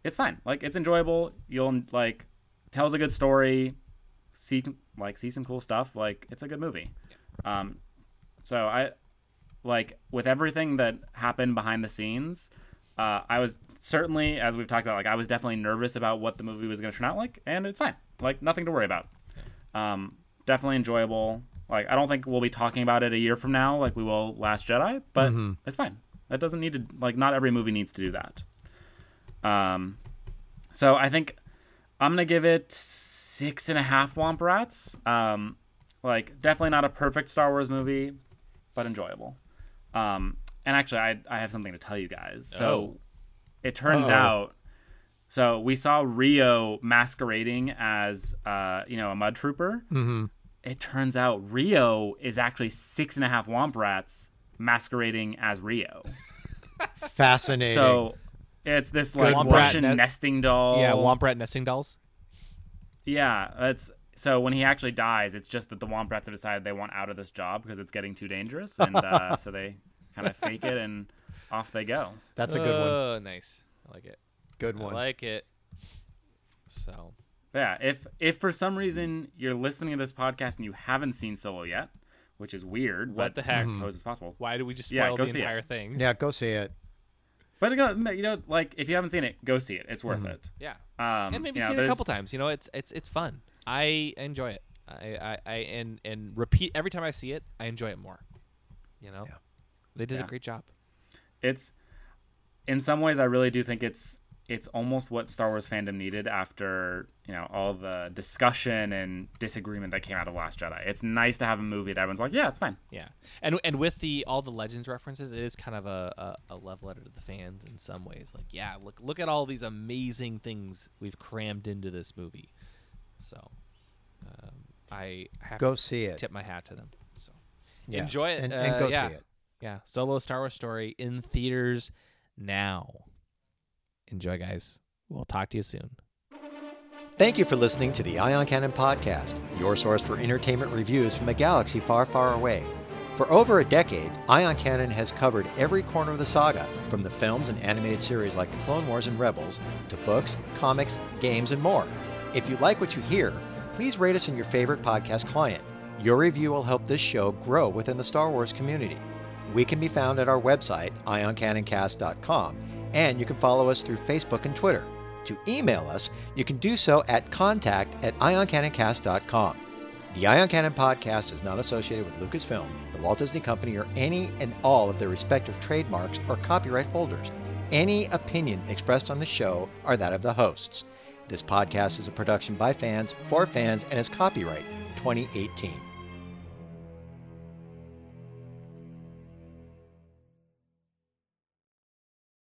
It's fine. Like it's enjoyable. You'll like tells a good story. See like see some cool stuff. Like it's a good movie. Um, so I like with everything that happened behind the scenes. Uh, I was certainly, as we've talked about, like I was definitely nervous about what the movie was going to turn out like, and it's fine. Like nothing to worry about. Um, definitely enjoyable. Like I don't think we'll be talking about it a year from now, like we will Last Jedi, but it's fine. That doesn't need to like not every movie needs to do that. Um, so I think I'm gonna give it six and a half Womp Rats. Um, like definitely not a perfect Star Wars movie, but enjoyable. Um, and actually, I I have something to tell you guys. So Oh. it turns Oh. out. So we saw Rio masquerading as, uh, you know, a mud trooper. Mm-hmm. It turns out Rio is actually six and a half Womp Rats masquerading as Rio. Fascinating. So it's this like Womp Russian ne- nesting doll. Yeah, Womp Rat nesting dolls. Yeah, it's so when he actually dies, it's just that the Womp Rats have decided they want out of this job because it's getting too dangerous, and uh, so they kind of fake it and off they go. That's a good one. Oh, nice. I like it. Good one. I like it. So Yeah, if if for some reason you're listening to this podcast and you haven't seen Solo yet, which is weird, What but the heck? I suppose it's possible. why do we just Yeah, spoil go the see it. entire thing? yeah, go see it. But you know, like if you haven't seen it, go see it. It's worth it. Yeah. Um, and maybe you know, see it a couple times. You know, it's it's it's fun. I enjoy it. I, I, I and and repeat every time I see it, I enjoy it more. You know, they did Yeah. a great job. it's in some ways I really do think it's it's almost what Star Wars fandom needed after you know all the discussion and disagreement that came out of Last Jedi. It's nice to have a movie that everyone's like, yeah, it's fine. Yeah, and and with the all the legends references, it is kind of a, a, a love letter to the fans in some ways. Like, yeah, look look at all these amazing things we've crammed into this movie. So, um, I have Go to see it. tip my hat to them. So, Yeah. enjoy it and, uh, and go yeah. see it. Yeah, Solo Star Wars Story in theaters now. Enjoy, guys. We'll talk to you soon. Thank you for listening to the Ion Cannon Podcast, your source for entertainment reviews from a galaxy far, far away. For over a decade, Ion Cannon has covered every corner of the saga, from the films and animated series like The Clone Wars and Rebels, to books, comics, games, and more. If you like what you hear, please rate us in your favorite podcast client. Your review will help this show grow within the Star Wars community. We can be found at our website, ioncanoncast.com, and you can follow us through Facebook and Twitter. To email us, you can do so at contact at ioncanoncast.com. The Ion Cannon podcast is not associated with Lucasfilm, the Walt Disney Company, or any and all of their respective trademarks or copyright holders. Any opinion expressed on the show are that of the hosts. This podcast is a production by fans for fans and is copyright 2018.